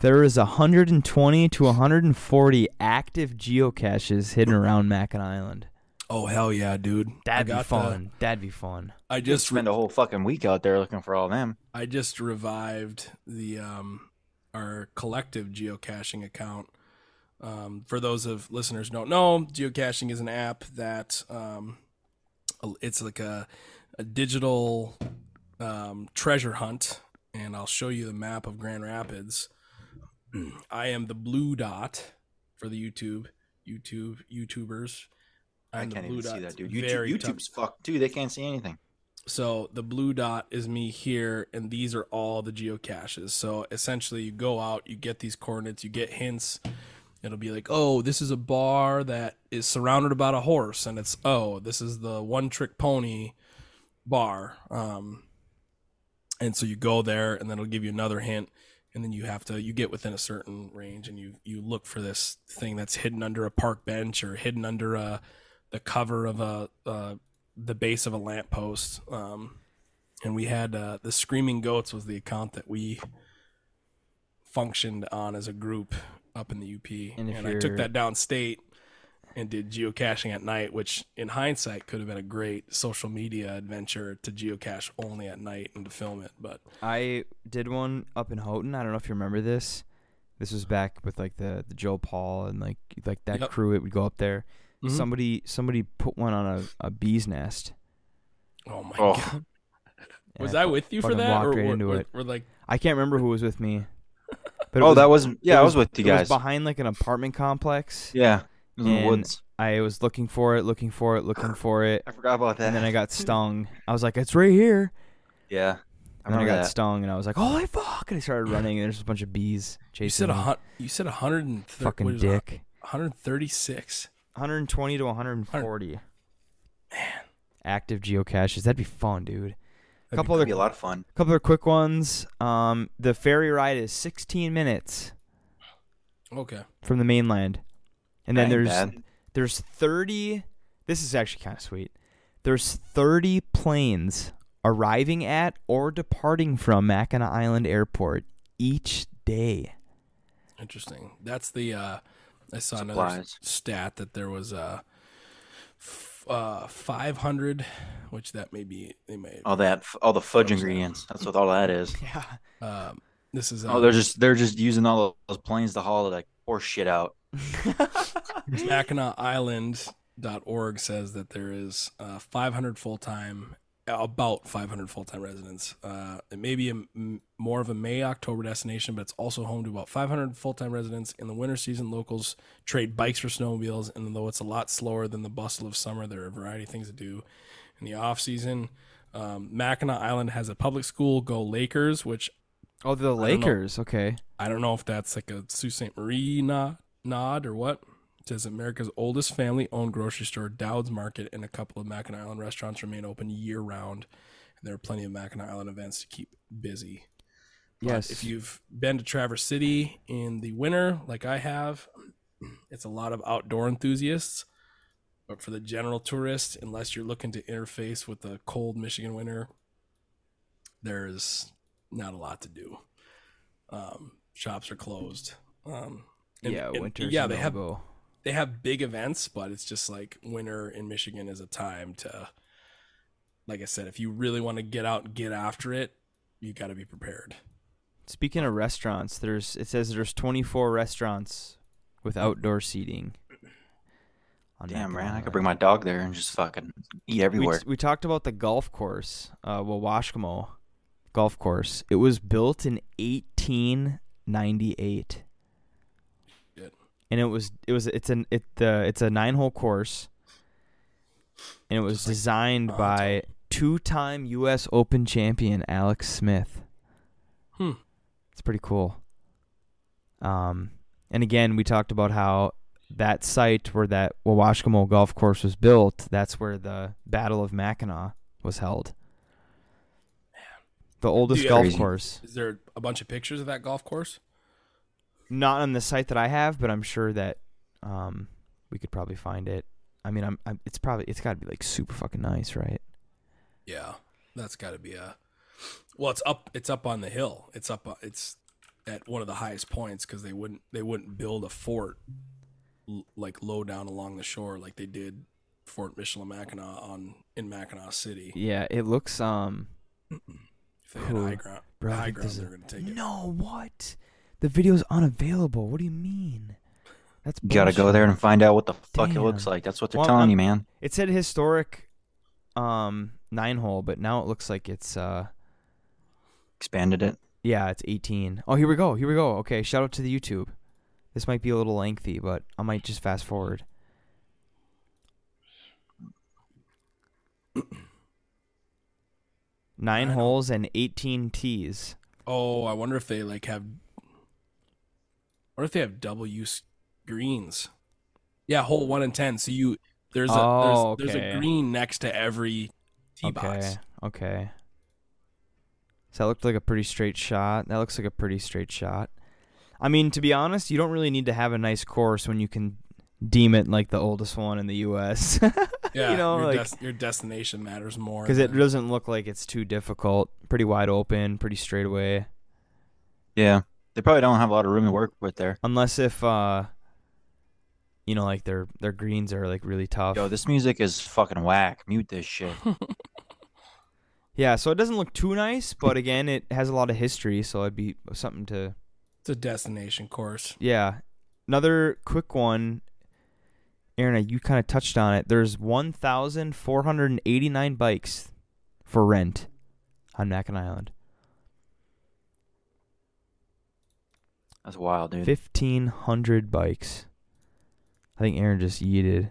There is 120 to 140 active geocaches hidden around Mackinac Island. Oh hell yeah, dude! That'd be got the- fun. That'd be fun. I Just just spend a whole fucking week out there looking for all them. I just revived the um our collective geocaching account. Um, for those of listeners who don't know, geocaching is an app that um, it's like a a digital um, treasure hunt, and I'll show you the map of Grand Rapids. [CLEARS THROAT] I am the blue dot for the YouTube YouTube YouTubers. I I'm the can't blue even see that, dude. YouTube, tough- YouTube's fucked too. They can't see anything. so the blue dot is me here, and these are all the geocaches. So essentially, you go out, you get these coordinates, you get hints. It'll be like, oh, this is a bar that is surrounded about a horse, and it's oh, this is the one trick pony bar. Um, and so you go there, and then it'll give you another hint, and then you have to you get within a certain range, and you you look for this thing that's hidden under a park bench or hidden under a the cover of a, uh the base of a lamppost. Um, and we had uh, the Screaming Goats was the account that we functioned on as a group up in the UP. And And, I took that downstate and did geocaching at night, which in hindsight could have been a great social media adventure to geocache only at night and to film it. But I did one up in Houghton. I don't know if you remember this. This was back with like the, the Joe Paul and like like that Yep. crew. It would go up there. Mhm. Somebody somebody put one on a, a bee's nest. oh my Oh. god, [LAUGHS] was I I with you for that? walked Or right were- into were- it. We're like, I can't remember who was with me. But oh, was, that was yeah, it I was with you it was guys. behind like an apartment complex. Yeah, it was in the woods. I was looking for it, looking for it, looking [SIGHS] for it, I forgot about that. and then I got [LAUGHS] stung. I was like, "It's right here." yeah, I And then I got that. stung, and I was like, "Holy fuck!" And I started [LAUGHS] running, and there's a bunch of bees chasing me. you said a me. hun- you said a hundred and thir- fucking what is it, dick. 136. 120 to 140. Man. Active geocaches. That'd be fun, dude. That'd be Couple That'd be other a lot of fun. A couple of quick ones. Um, the ferry ride is 16 minutes Okay. from the mainland, and then there's bad. there's 30. This is actually kind of sweet. There's 30 planes arriving at or departing from Mackinac Island Airport each day. Interesting. That's the uh I saw another stat that there was uh f- uh 500 which that may be they may all that, all the fudge Frozen. ingredients. That's what all that is. [LAUGHS] Yeah. um this is uh, Oh, they're just they're just using all those planes to haul like horse shit out. Mackinac Island.org says that there is uh 500 full-time about 500 full-time residents. Uh, it may be a m more of a May October destination, but it's also home to about 500 full-time residents. In the winter season, locals trade bikes for snowmobiles, and though it's a lot slower than the bustle of summer, there are a variety of things to do. In the off season, um, Mackinac Island has a public school, Go Lakers, which Oh, the. Lakers. Okay. I don't know if that's like a Sault Ste. Marie nod, nod or what. It says America's oldest family owned grocery store, Doud's Market, and a couple of Mackinac Island restaurants remain open year round. And there are plenty of Mackinac Island events to keep busy. But Yes. If you've been to Traverse City in the winter, like I have, it's a lot of outdoor enthusiasts. But for the general tourist, unless you're looking to interface with the cold Michigan winter, there's not a lot to do. Um, shops are closed. Um, and- yeah, winter. yeah, they have no-go. they have big events, but it's just like winter in Michigan is a time to, like I said, if you really want to get out and get after it, you got to be prepared. Speaking of restaurants, there's it says there's 24 restaurants with outdoor seating. on Damn, man, I could bring my dog there and just fucking eat we, everywhere. we talked about the golf course, uh, Wawashkamo golf course. It was built in 1898, Good. And it was it was it's an it uh, it's a nine hole course, and it was Just like designed Toronto. by two-time U.S. Open champion Alex Smith. Hmm. It's pretty cool. Um, and again, we talked about how that site where that Wawashkamo golf course was built, that's where the Battle of Mackinac was held. The oldest golf Crazy. course. Is there a bunch of pictures of that golf course? Not on the site that I have, but I'm sure that um, we could probably find it. I mean, I'm, I'm it's probably it's got to be like super fucking nice, right? Yeah, that's got to be a. Well, it's up. It's up on the hill. It's up. uh, It's at one of the highest points because they wouldn't. They wouldn't build a fort l- like low down along the shore like they did Fort Michilimackinac on in Mackinac City. Yeah, it looks um If they had high ground, Bro, high ground, they're gonna take it. No, what? The video's unavailable. What do you mean? That's You gotta go there and find out what the fuck it looks like. That's what they're Well, telling I'm- you, man. It said historic um nine hole, but now it looks like it's uh Expanded it. yeah, it's 18. Oh, here we go. Here we go. Okay, shout out to the YouTube. This might be a little lengthy, but I might just fast forward. Nine holes and 18 tees. Oh, I wonder if they like have. What if they have double use greens? Yeah, hole one and ten. So you there's a Oh, there's, there's a green next to every tee Okay, box. okay. So that looked like a pretty straight shot. That looks like a pretty straight shot. I mean, to be honest, you don't really need to have a nice course when you can deem it like the oldest one in the U.S. [LAUGHS] Yeah, you know, your, like des- your destination matters more because it doesn't look like it's too difficult. Pretty wide open, pretty straight away. Yeah. They probably don't have a lot of room to work with there. Unless if uh, you know, like their their greens are like really tough. Yo, this music is fucking whack. Mute this shit. [LAUGHS] yeah, so it doesn't look too nice, but again, it has a lot of history, so it'd be something to It's a destination course. Yeah. Another quick one. Aaron, you kind of touched on it. There's 1,489 bikes for rent on Mackinac Island. That's wild, dude. 1,500 bikes. I think Aaron just yeeted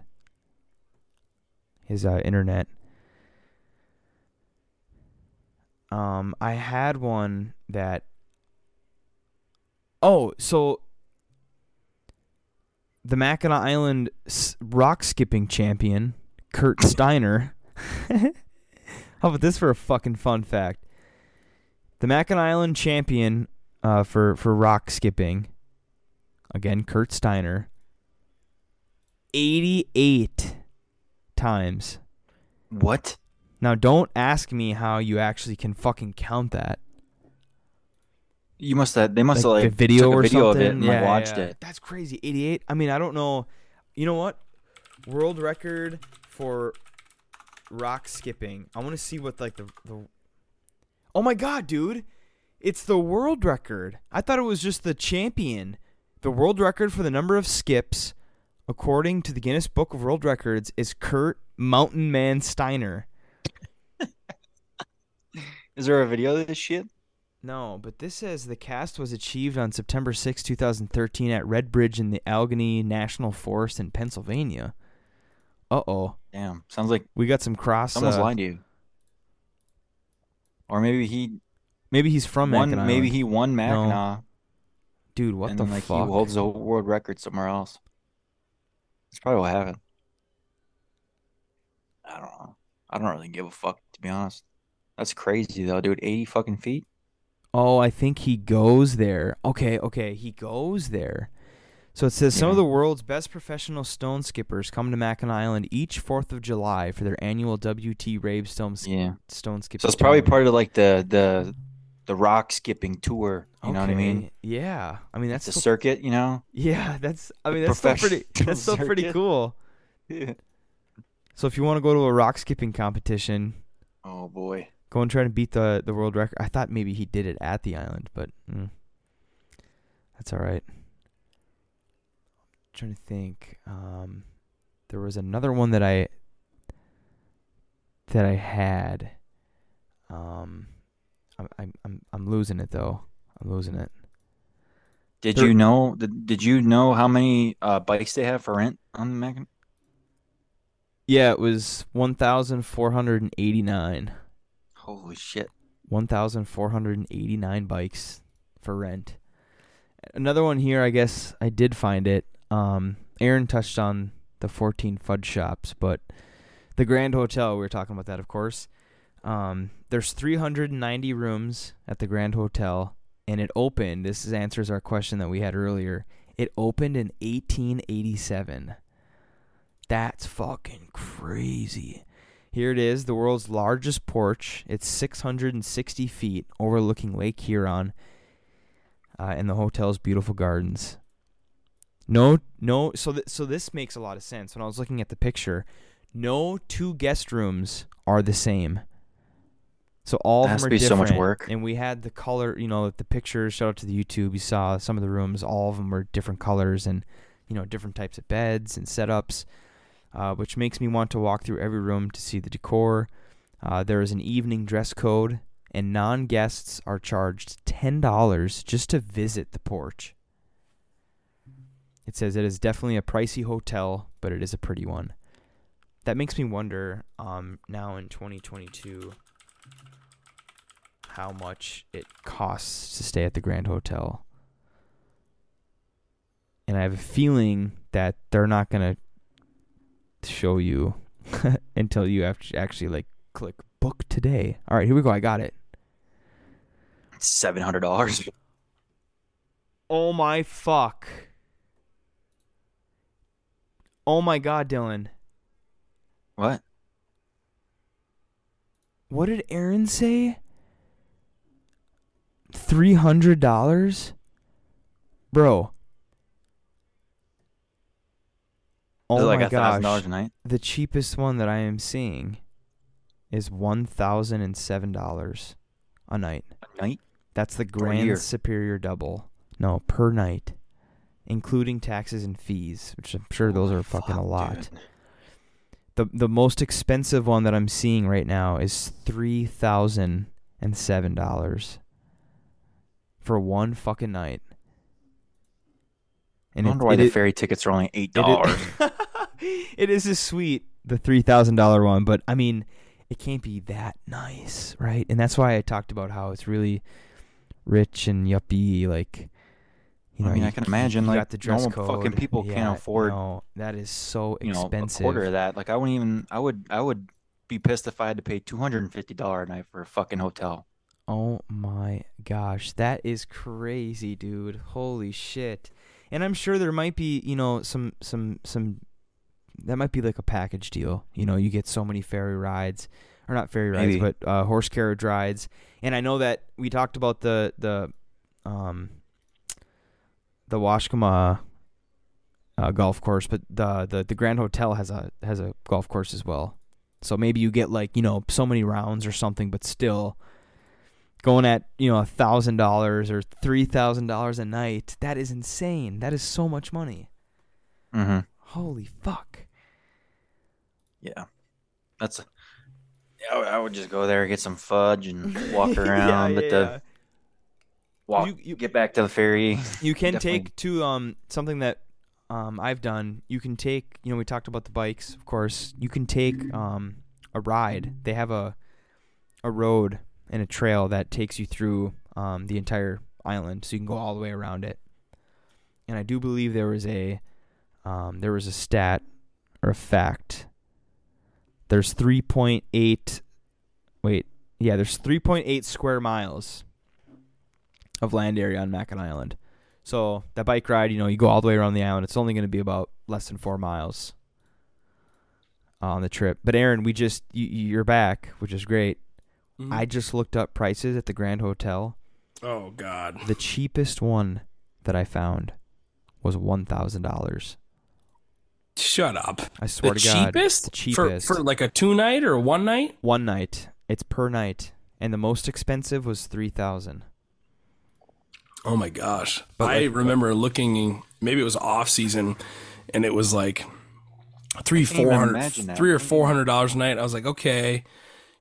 his uh, internet. Um, I had one that. Oh, so the Mackinac Island s- rock skipping champion, Kurt [COUGHS] Steiner. How about this for a fucking fun fact? The Mackinac Island champion uh, for for rock skipping, again Kurt Steiner, eighty eight times. What? Now, don't ask me how you actually can fucking count that. You must have. They must have Like like the video or video something. of it and yeah, like, watched yeah. it. That's crazy. 88. I mean, I don't know. You know what? World record for rock skipping. I want to see what like the the. Oh my god, dude! It's the world record. I thought it was just the champion. The world record for the number of skips, according to the Guinness Book of World Records, is Kurt Mountain Man Steiner. [LAUGHS] Is there a video of this shit? No, but this says the cast was achieved on September 6, 2013 at Red Bridge in the Allegheny National Forest in Pennsylvania. Uh-oh. Damn. Sounds like We got some cross someone's uh, lying to you. Or maybe he Maybe he's from won. Mackinac Maybe Island. he won Mackinac, Dude, what and the then, like fuck? he holds a world record somewhere else. That's probably what happened. I don't know. I don't really give a fuck to be honest. That's crazy though, dude. Eighty fucking feet. Oh, I think he goes there. Okay, okay, he goes there. So it says some of the world's best professional stone skippers come to Mackinac Island each 4th of July for their annual WT Rave Stone, Yeah. stone skipping. So it's probably tournament. part of like the the the rock skipping tour. You know what I mean? Yeah, I mean that's a still- circuit, you know. yeah, that's I mean that's still pretty [LAUGHS] that's still pretty circuit. cool. So if you want to go to a rock skipping competition, Oh boy. go and try to beat the the world record. I thought maybe he did it at the island, but mm, that's all right. trying to think. Um, there was another one that I that I had. Um, I'm I'm I'm, I'm losing it though. I'm losing it. Did you know? Did, did you know how many uh, bikes they have for rent on the Mac? Yeah, it was one thousand four hundred and eighty nine. Holy shit! 1,489 bikes for rent. Another one here, I guess I did find it. Um, Aaron touched on the 14 fudge shops, but the Grand Hotel, we were talking about that, of course. Um, there's 390 rooms at the Grand Hotel, and it opened. This is, answers our question that we had earlier. It opened in 1887. That's fucking crazy. Here it is, the world's largest porch. It's 660 feet overlooking Lake Huron uh, and the hotel's beautiful gardens. No, no. So, th- so this makes a lot of sense. When I was looking at the picture, no two guest rooms are the same. So all That of has them to are be so much work. And we had the color, you know, the pictures. Shout out to the YouTube. You saw some of the rooms. All of them were different colors and, you know, different types of beds and setups uh, which makes me want to walk through every room to see the decor. Uh, there is an evening dress code, and non guests are charged $10 just to visit the porch. It says it is definitely a pricey hotel, but it is a pretty one. That makes me wonder um, now in 2022 how much it costs to stay at the Grand Hotel. And I have a feeling that they're not going to show you [LAUGHS] until you actually like click book today. All right, here we go. I got it. Seven hundred dollars. Oh my fuck. Oh my god, Dylan. What? What did Aaron say? $300? Bro. Oh Is it like my a thousand gosh. dollars a night? The cheapest one that I am seeing is $1,007 a night. A night? That's the. Grand Superior Double. No, per night, including taxes and fees, which I'm sure those are fucking a fuck, lot. dude. The the most expensive one that I'm seeing right now is three thousand and seven dollars for one fucking night. I And it- wonder why it the ferry tickets are only eight [LAUGHS] it dollars. [LAUGHS] it is a sweet, the three thousand dollar one, but I mean, it can't be that nice, right? And that's why I talked about how it's really rich and yuppie, like. You I know, mean, you- I can imagine, like, the dress normal fucking code. people can't afford, No, that is so you know, expensive. a quarter of that. Like I wouldn't even. I would. I would be pissed if I had to pay two hundred and fifty dollar a night for a fucking hotel. Oh my gosh, that is crazy, dude. Holy shit. And I'm sure there might be, you know, some some some that might be like a package deal. You know, you get so many ferry rides or not ferry rides, Maybe. but uh, horse carriage rides. And I know that we talked about the the um the Wawashkamo uh, golf course, but the, the the Grand Hotel has a has a golf course as well. So maybe you get like you know so many rounds or something, but still going at you know a thousand dollars or three thousand dollars a night. That is insane. That is so much money. Mm-hmm. Holy fuck. Yeah, that's. Yeah, I would- just go there, get some fudge, and [LAUGHS] walk Yeah, around. but yeah, the walk, You- you- get back to the ferry. You [LAUGHS] can take to um something that um I've done. You can take you know we talked about the bikes, of course. You can take um a ride. They have a a road and a trail that takes you through um the entire island, so you can go all the way around it. And I do believe there was a um there was a stat or a fact. There's 3.8 wait, yeah, there's 3.8 square miles of land area on Mackinac Island. So that bike ride, you know, you go all the way around the island. It's only going to be about less than four miles on the trip. But Aaron, we just you, you're back, which is great. Mhm. I just looked up prices at the Grand Hotel. oh God. The cheapest one that I found was one thousand dollars. Shut up. I swear the to God, cheapest? the cheapest For, for like a two night or one night? one night. It's per night, and the most expensive was three thousand. Oh my gosh. But I like- remember looking maybe it was off season and it was like three, can't even four hundred imagine that. three or four hundred dollars a night. I was like, okay,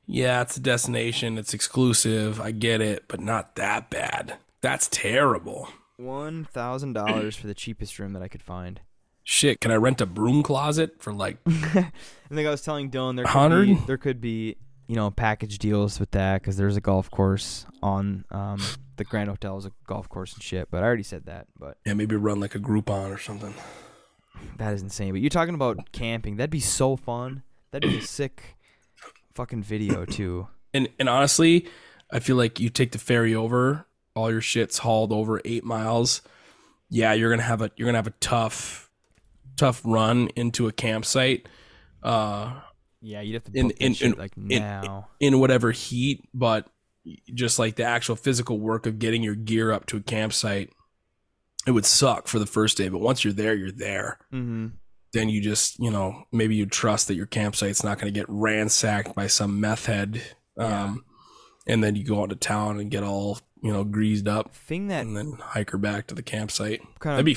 yeah, it's a destination, it's exclusive, I get it, but not that bad. That's terrible. One thousand dollars for the cheapest room that I could find. Shit, can I rent a broom closet for like [LAUGHS] I think I was telling Dylan there could 100? be there could be you know package deals with that because there's a golf course on um, the Grand Hotel is a golf course and shit. But I already said that. But yeah, maybe run like a Groupon or something. that is insane. But you're talking about camping. That'd be so fun. That'd be a sick fucking video [COUGHS] too. And and honestly, I feel like you take the ferry over, all your shit's hauled over eight miles. Yeah, you're gonna have a you're gonna have a tough, tough run into a campsite, uh, Yeah, you'd have to In- in- shit in- like in- now. in whatever heat. But just like the actual physical work of getting your gear up to a campsite, it would suck for the first day. But once you're there, you're there. mm-hmm. Then you just you know maybe you trust that your campsite's not gonna get ransacked by some meth head. Um, Yeah. and then you go out to town and get all you know greased up Thing that and then hike her back to the campsite. kind That'd of be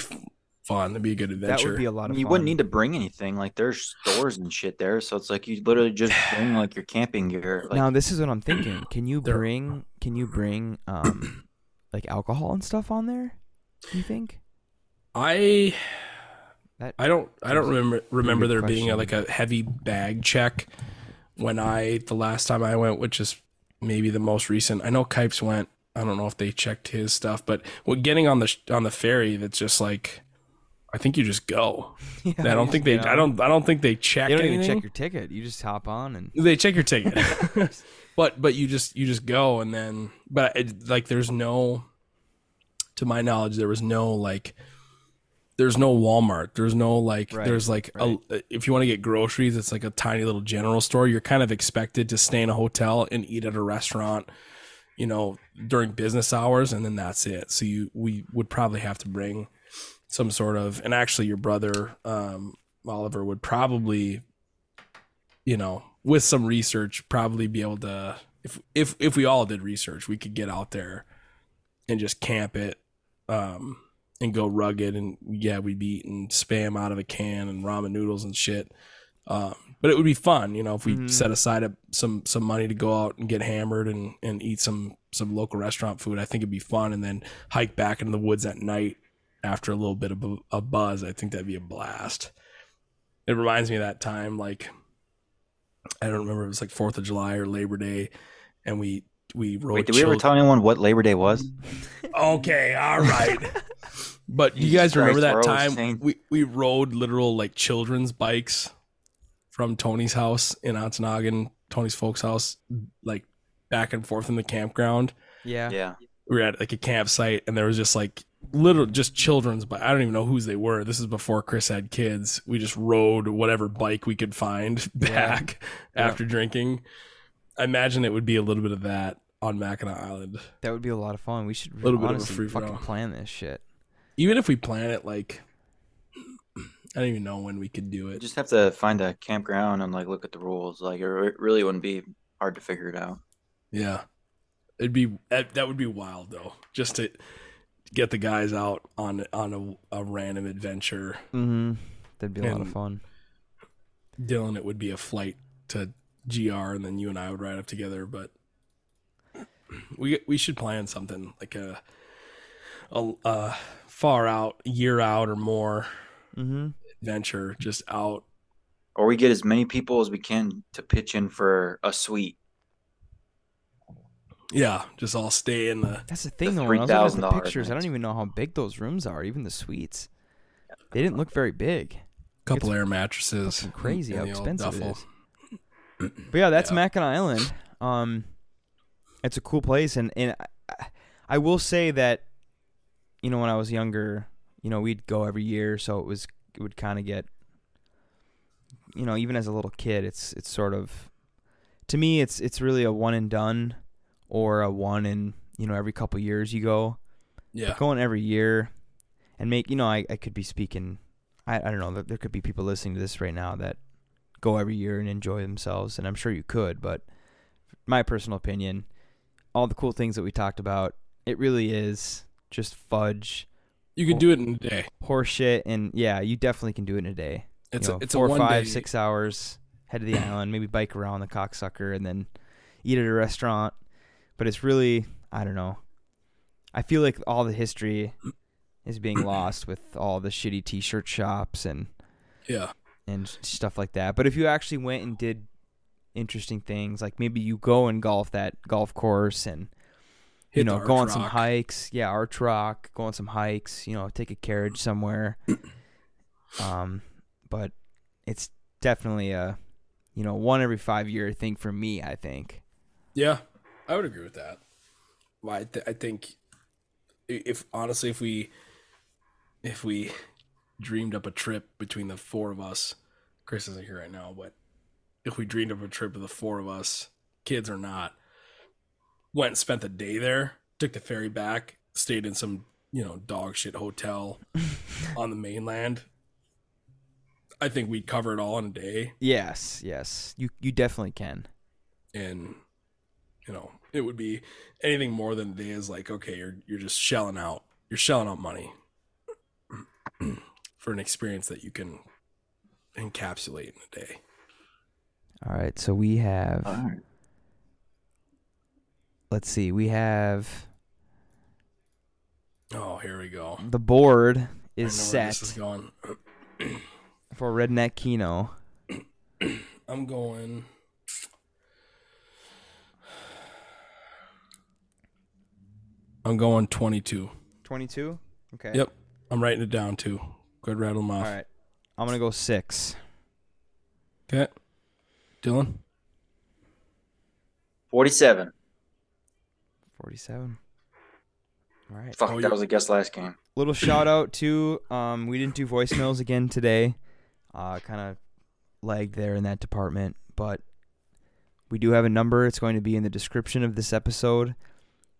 fun. That'd be a good adventure that adventure. would be a lot of You fun. wouldn't need to bring anything. Like there's stores and shit there, so it's like you literally just [SIGHS] bring like your camping gear. Like now this is what I'm thinking. [CLEARS THROAT] Can you bring can you bring um [CLEARS THROAT] like alcohol and stuff on there? Do you think? I That I don't I don't remember remember there being a, like a heavy bag check when I the last time I went, which is maybe the most recent. I know Kipes went. I don't know if they checked his stuff, but what getting on the on the ferry, that's just like. I think you just go. [LAUGHS] Yeah, I don't think they. I don't. I don't think they check. You don't anything. even check your ticket. You just hop on and they check your ticket [LAUGHS] [LAUGHS] but but you just you just go and then but it, like there's no to my knowledge there was no like there's no walmart. There's no like Right, there's like right. a, if you want to get groceries it's like a tiny little general store. You're kind of expected to stay in a hotel and eat at a restaurant you know during business hours and then that's it. So you we would probably have to bring some sort of and actually your brother um oliver would probably you know, with some research, probably be able to if if if we all did research, we could get out there and just camp it, um, and go rugged and yeah, we'd be eating spam out of a can and ramen noodles and shit. Um, but it would be fun, you know, if we Mhm. set aside a, some some money to go out and get hammered and and eat some some local restaurant food. I think it'd be fun, and then hike back into the woods at night after a little bit of a, a buzz. I think that'd be a blast. It reminds me of that time, like I don't remember. It was like Fourth of July or Labor Day, and we we rode. wait, did we ever tell anyone what Labor Day was? Okay, all right. [LAUGHS] but you Jesus guys remember that time insane. we we rode literal like children's bikes from Tony's house in Ontonagon, Tony's folks' house, like back and forth in the campground. yeah. Yeah. We were at like a campsite, and there was just like literal just children's but I don't even know whose they were. This is before Chris had kids. We just rode whatever bike we could find back Yeah. after drinking. I imagine it would be a little bit of that on Mackinac Island. That would be a lot of fun. We should Little bit of a honestly free fucking throw. plan this shit. Even if we plan it like [CLEARS THROAT] I don't even know when we could do You it. just have to find a campground and like look at the rules. Like it really wouldn't be hard to figure it out. Yeah. It'd be that that would be wild though. Just to get the guys out on on a, a random adventure. Mm-hmm. That'd be a lot of fun. Dylan, it would be a flight to GR, and then you and I would ride up together. But [CLEARS THROAT] we we should plan something like a a, a far out, year out or more Mm-hmm. adventure, just out. Or we get as many people as we can to pitch in for a suite. Yeah, just all stay in the. That's the thing, The though. When I was looking at the $3,000 I don't even know how big those rooms are. Even the suites, they didn't look very big. Couple It's air mattresses. crazy how expensive it duffel. is. [CLEARS THROAT] But yeah, that's Yeah. Mackinac Island. Um, it's a cool place, and and I, I will say that, you know, when I was younger, you know, we'd go every year, so it was it would kind of get, you know, even as a little kid, it's it's sort of to me, it's it's really a one and done, or a one in you know every couple years you go. Yeah. Going every year, and make you know I, I could be speaking. I I don't know. There could be people listening to this right now that go every year and enjoy themselves, and I'm sure you could. But my personal opinion, all the cool things that we talked about, it really is just fudge, You could do it in a day. horseshit, and yeah, you definitely can do it in a day. It's you a know, it's four, a five, day. six hours. Head to the [CLEARS THROAT] island, maybe bike around the cocksucker, and then eat at a restaurant. But it's really, I don't know. I feel like all the history is being [CLEARS THROAT] lost with all the shitty T-shirt shops and Yeah. And stuff like that. But if you actually went and did interesting things, like maybe you go and golf that golf course and you Hit know go on Arch some hikes, yeah, arch rock, go on some hikes, you know, take a carriage somewhere. [CLEARS THROAT] um, but it's definitely a you know one every five year thing for me. I think. Yeah, I would agree with that. Well, I, th- I think if honestly, if we if we dreamed up a trip between the four of us, Chris isn't here right now, but if we dreamed up a trip of the four of us, kids or not, went and spent the day there, took the ferry back, stayed in some you know dog shit hotel [LAUGHS] on the mainland. I think we'd cover it all in a day. Yes, yes, you you definitely can. and you know it would be anything more than a day is like okay you're you're just shelling out you're shelling out money [CLEARS THROAT] for an experience that you can encapsulate in a day All right, so we have. All right. Let's see, we have oh here we go the board I know is where set this is going [CLEARS THROAT] for Redneck Keno. [CLEARS THROAT] i'm going i'm going 22 Twenty-two. Okay. Yep. i'm writing it down too go ahead rattle them off right. I'm gonna go six. okay dylan 47. Forty-seven. All right. Fuck, Oh, that you- was a guess last game. Little [CLEARS THROAT] shout out to um, we didn't do voicemails again today. Uh, kind of lagged there in that department, but we do have a number. It's going to be in the description of this episode.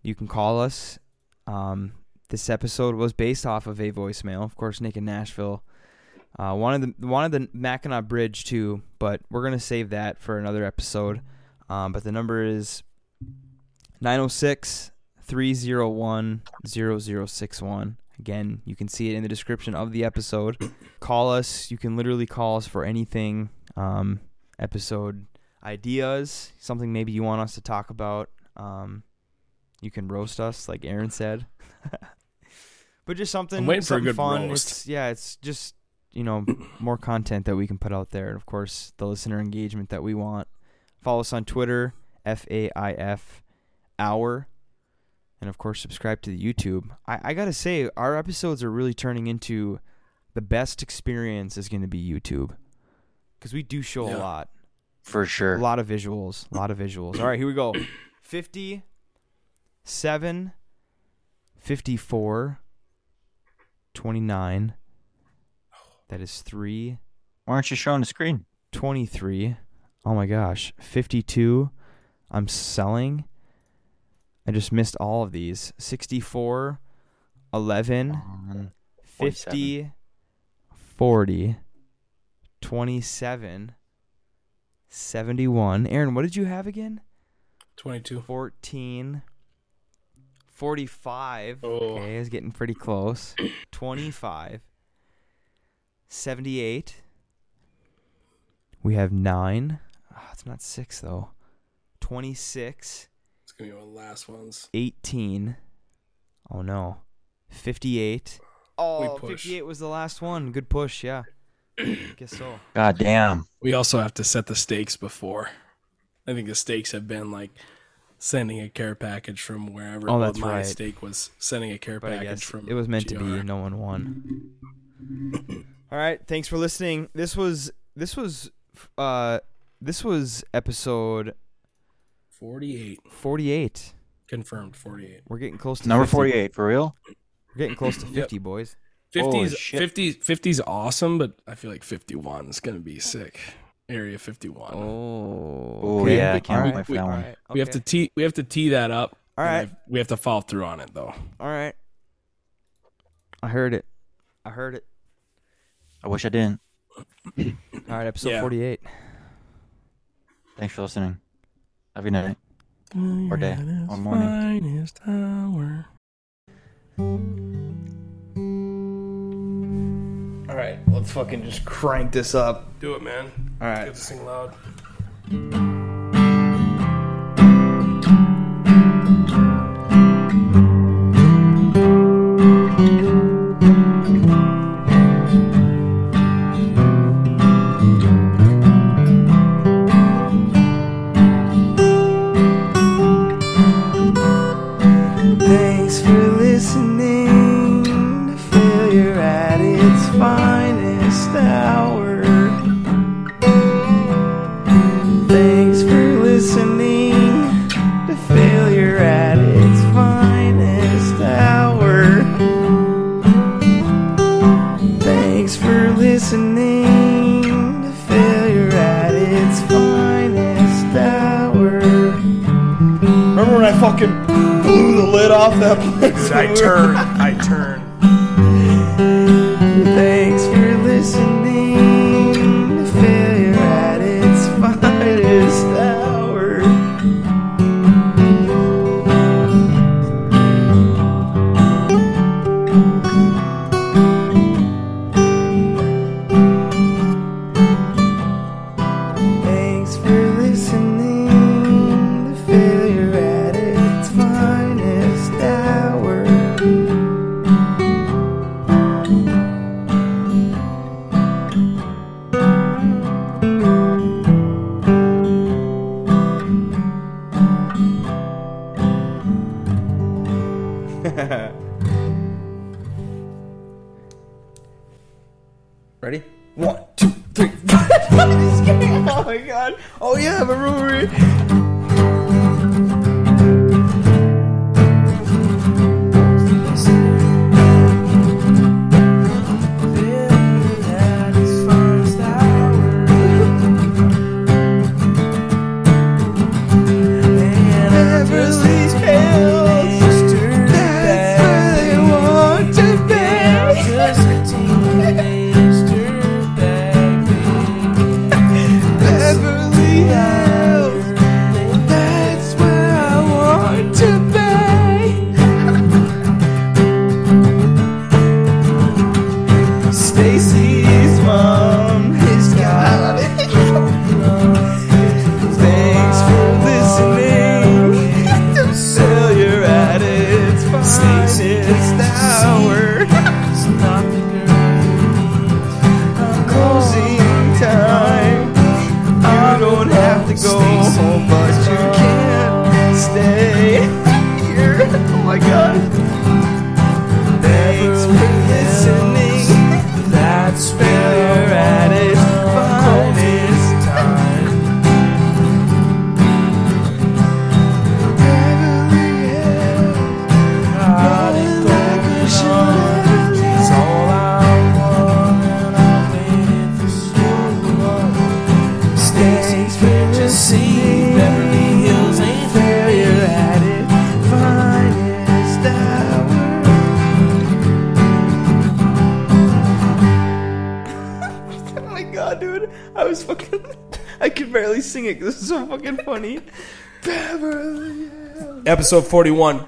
You can call us. Um, this episode was based off of a voicemail, of course. Nick in Nashville uh, wanted the wanted the Mackinac Bridge too, but we're gonna save that for another episode. Um, but the number is 906 301 0061. Again, you can see it in the description of the episode. [COUGHS] Call us. You can literally call us for anything. Um, episode ideas, something maybe you want us to talk about. Um, you can roast us, like Aaron said. [LAUGHS] but just something, I'm waiting for a something good fun. roast. It's yeah, it's just you know [CLEARS THROAT] more content that we can put out there, and of course the listener engagement that we want. Follow us on Twitter, F A I F, hour, and of course subscribe to the YouTube. I, I gotta say, our episodes are really turning into the best experience is going to be YouTube because we do show a lot, For sure. a lot of visuals, a lot of visuals. All right, here we go. [CLEARS THROAT] 57, 54, 29. That is three. Why aren't you showing the screen? 23. Oh my gosh. 52. I'm selling. I just missed all of these. 64. 11. Um, 50. 40. 27. 71. Aaron, what did you have again? 22 14. 45. Oh. Okay, it's getting pretty close. [COUGHS] 25. 78. We have 9. Ah, it's not 6 though. 26. it's gonna be one of the last ones 18. Oh no. 58. Oh, push. 58 was the last one. Good push, yeah. I [COUGHS] Guess so. God damn. We also have to set the stakes before. I think the stakes have been like sending a care package from wherever. Oh, well, that's my right. stake was sending a care But package guess from. it was meant to be. No one won. [COUGHS] All right, thanks for listening. This was this was uh this was episode 48 48. confirmed. 48. We're getting close to Number 50. 48, for real? We're getting close to Yep. 50, boys. 50's shit. 50 50's awesome, but I feel like 51 is gonna be sick. Area 51. Oh, oh okay. yeah, I can't right. we, right. okay. we, have to tee we have to tee that up. All right, we have to follow through on it though. All right, I heard it. I heard it. I wish I didn't. All right, episode yeah. 48. Thanks for listening. Every night or day or morning. All right, let's fucking just crank this up. Do it, man. All right. Get this thing loud. turn. [LAUGHS] I turn. episode 41.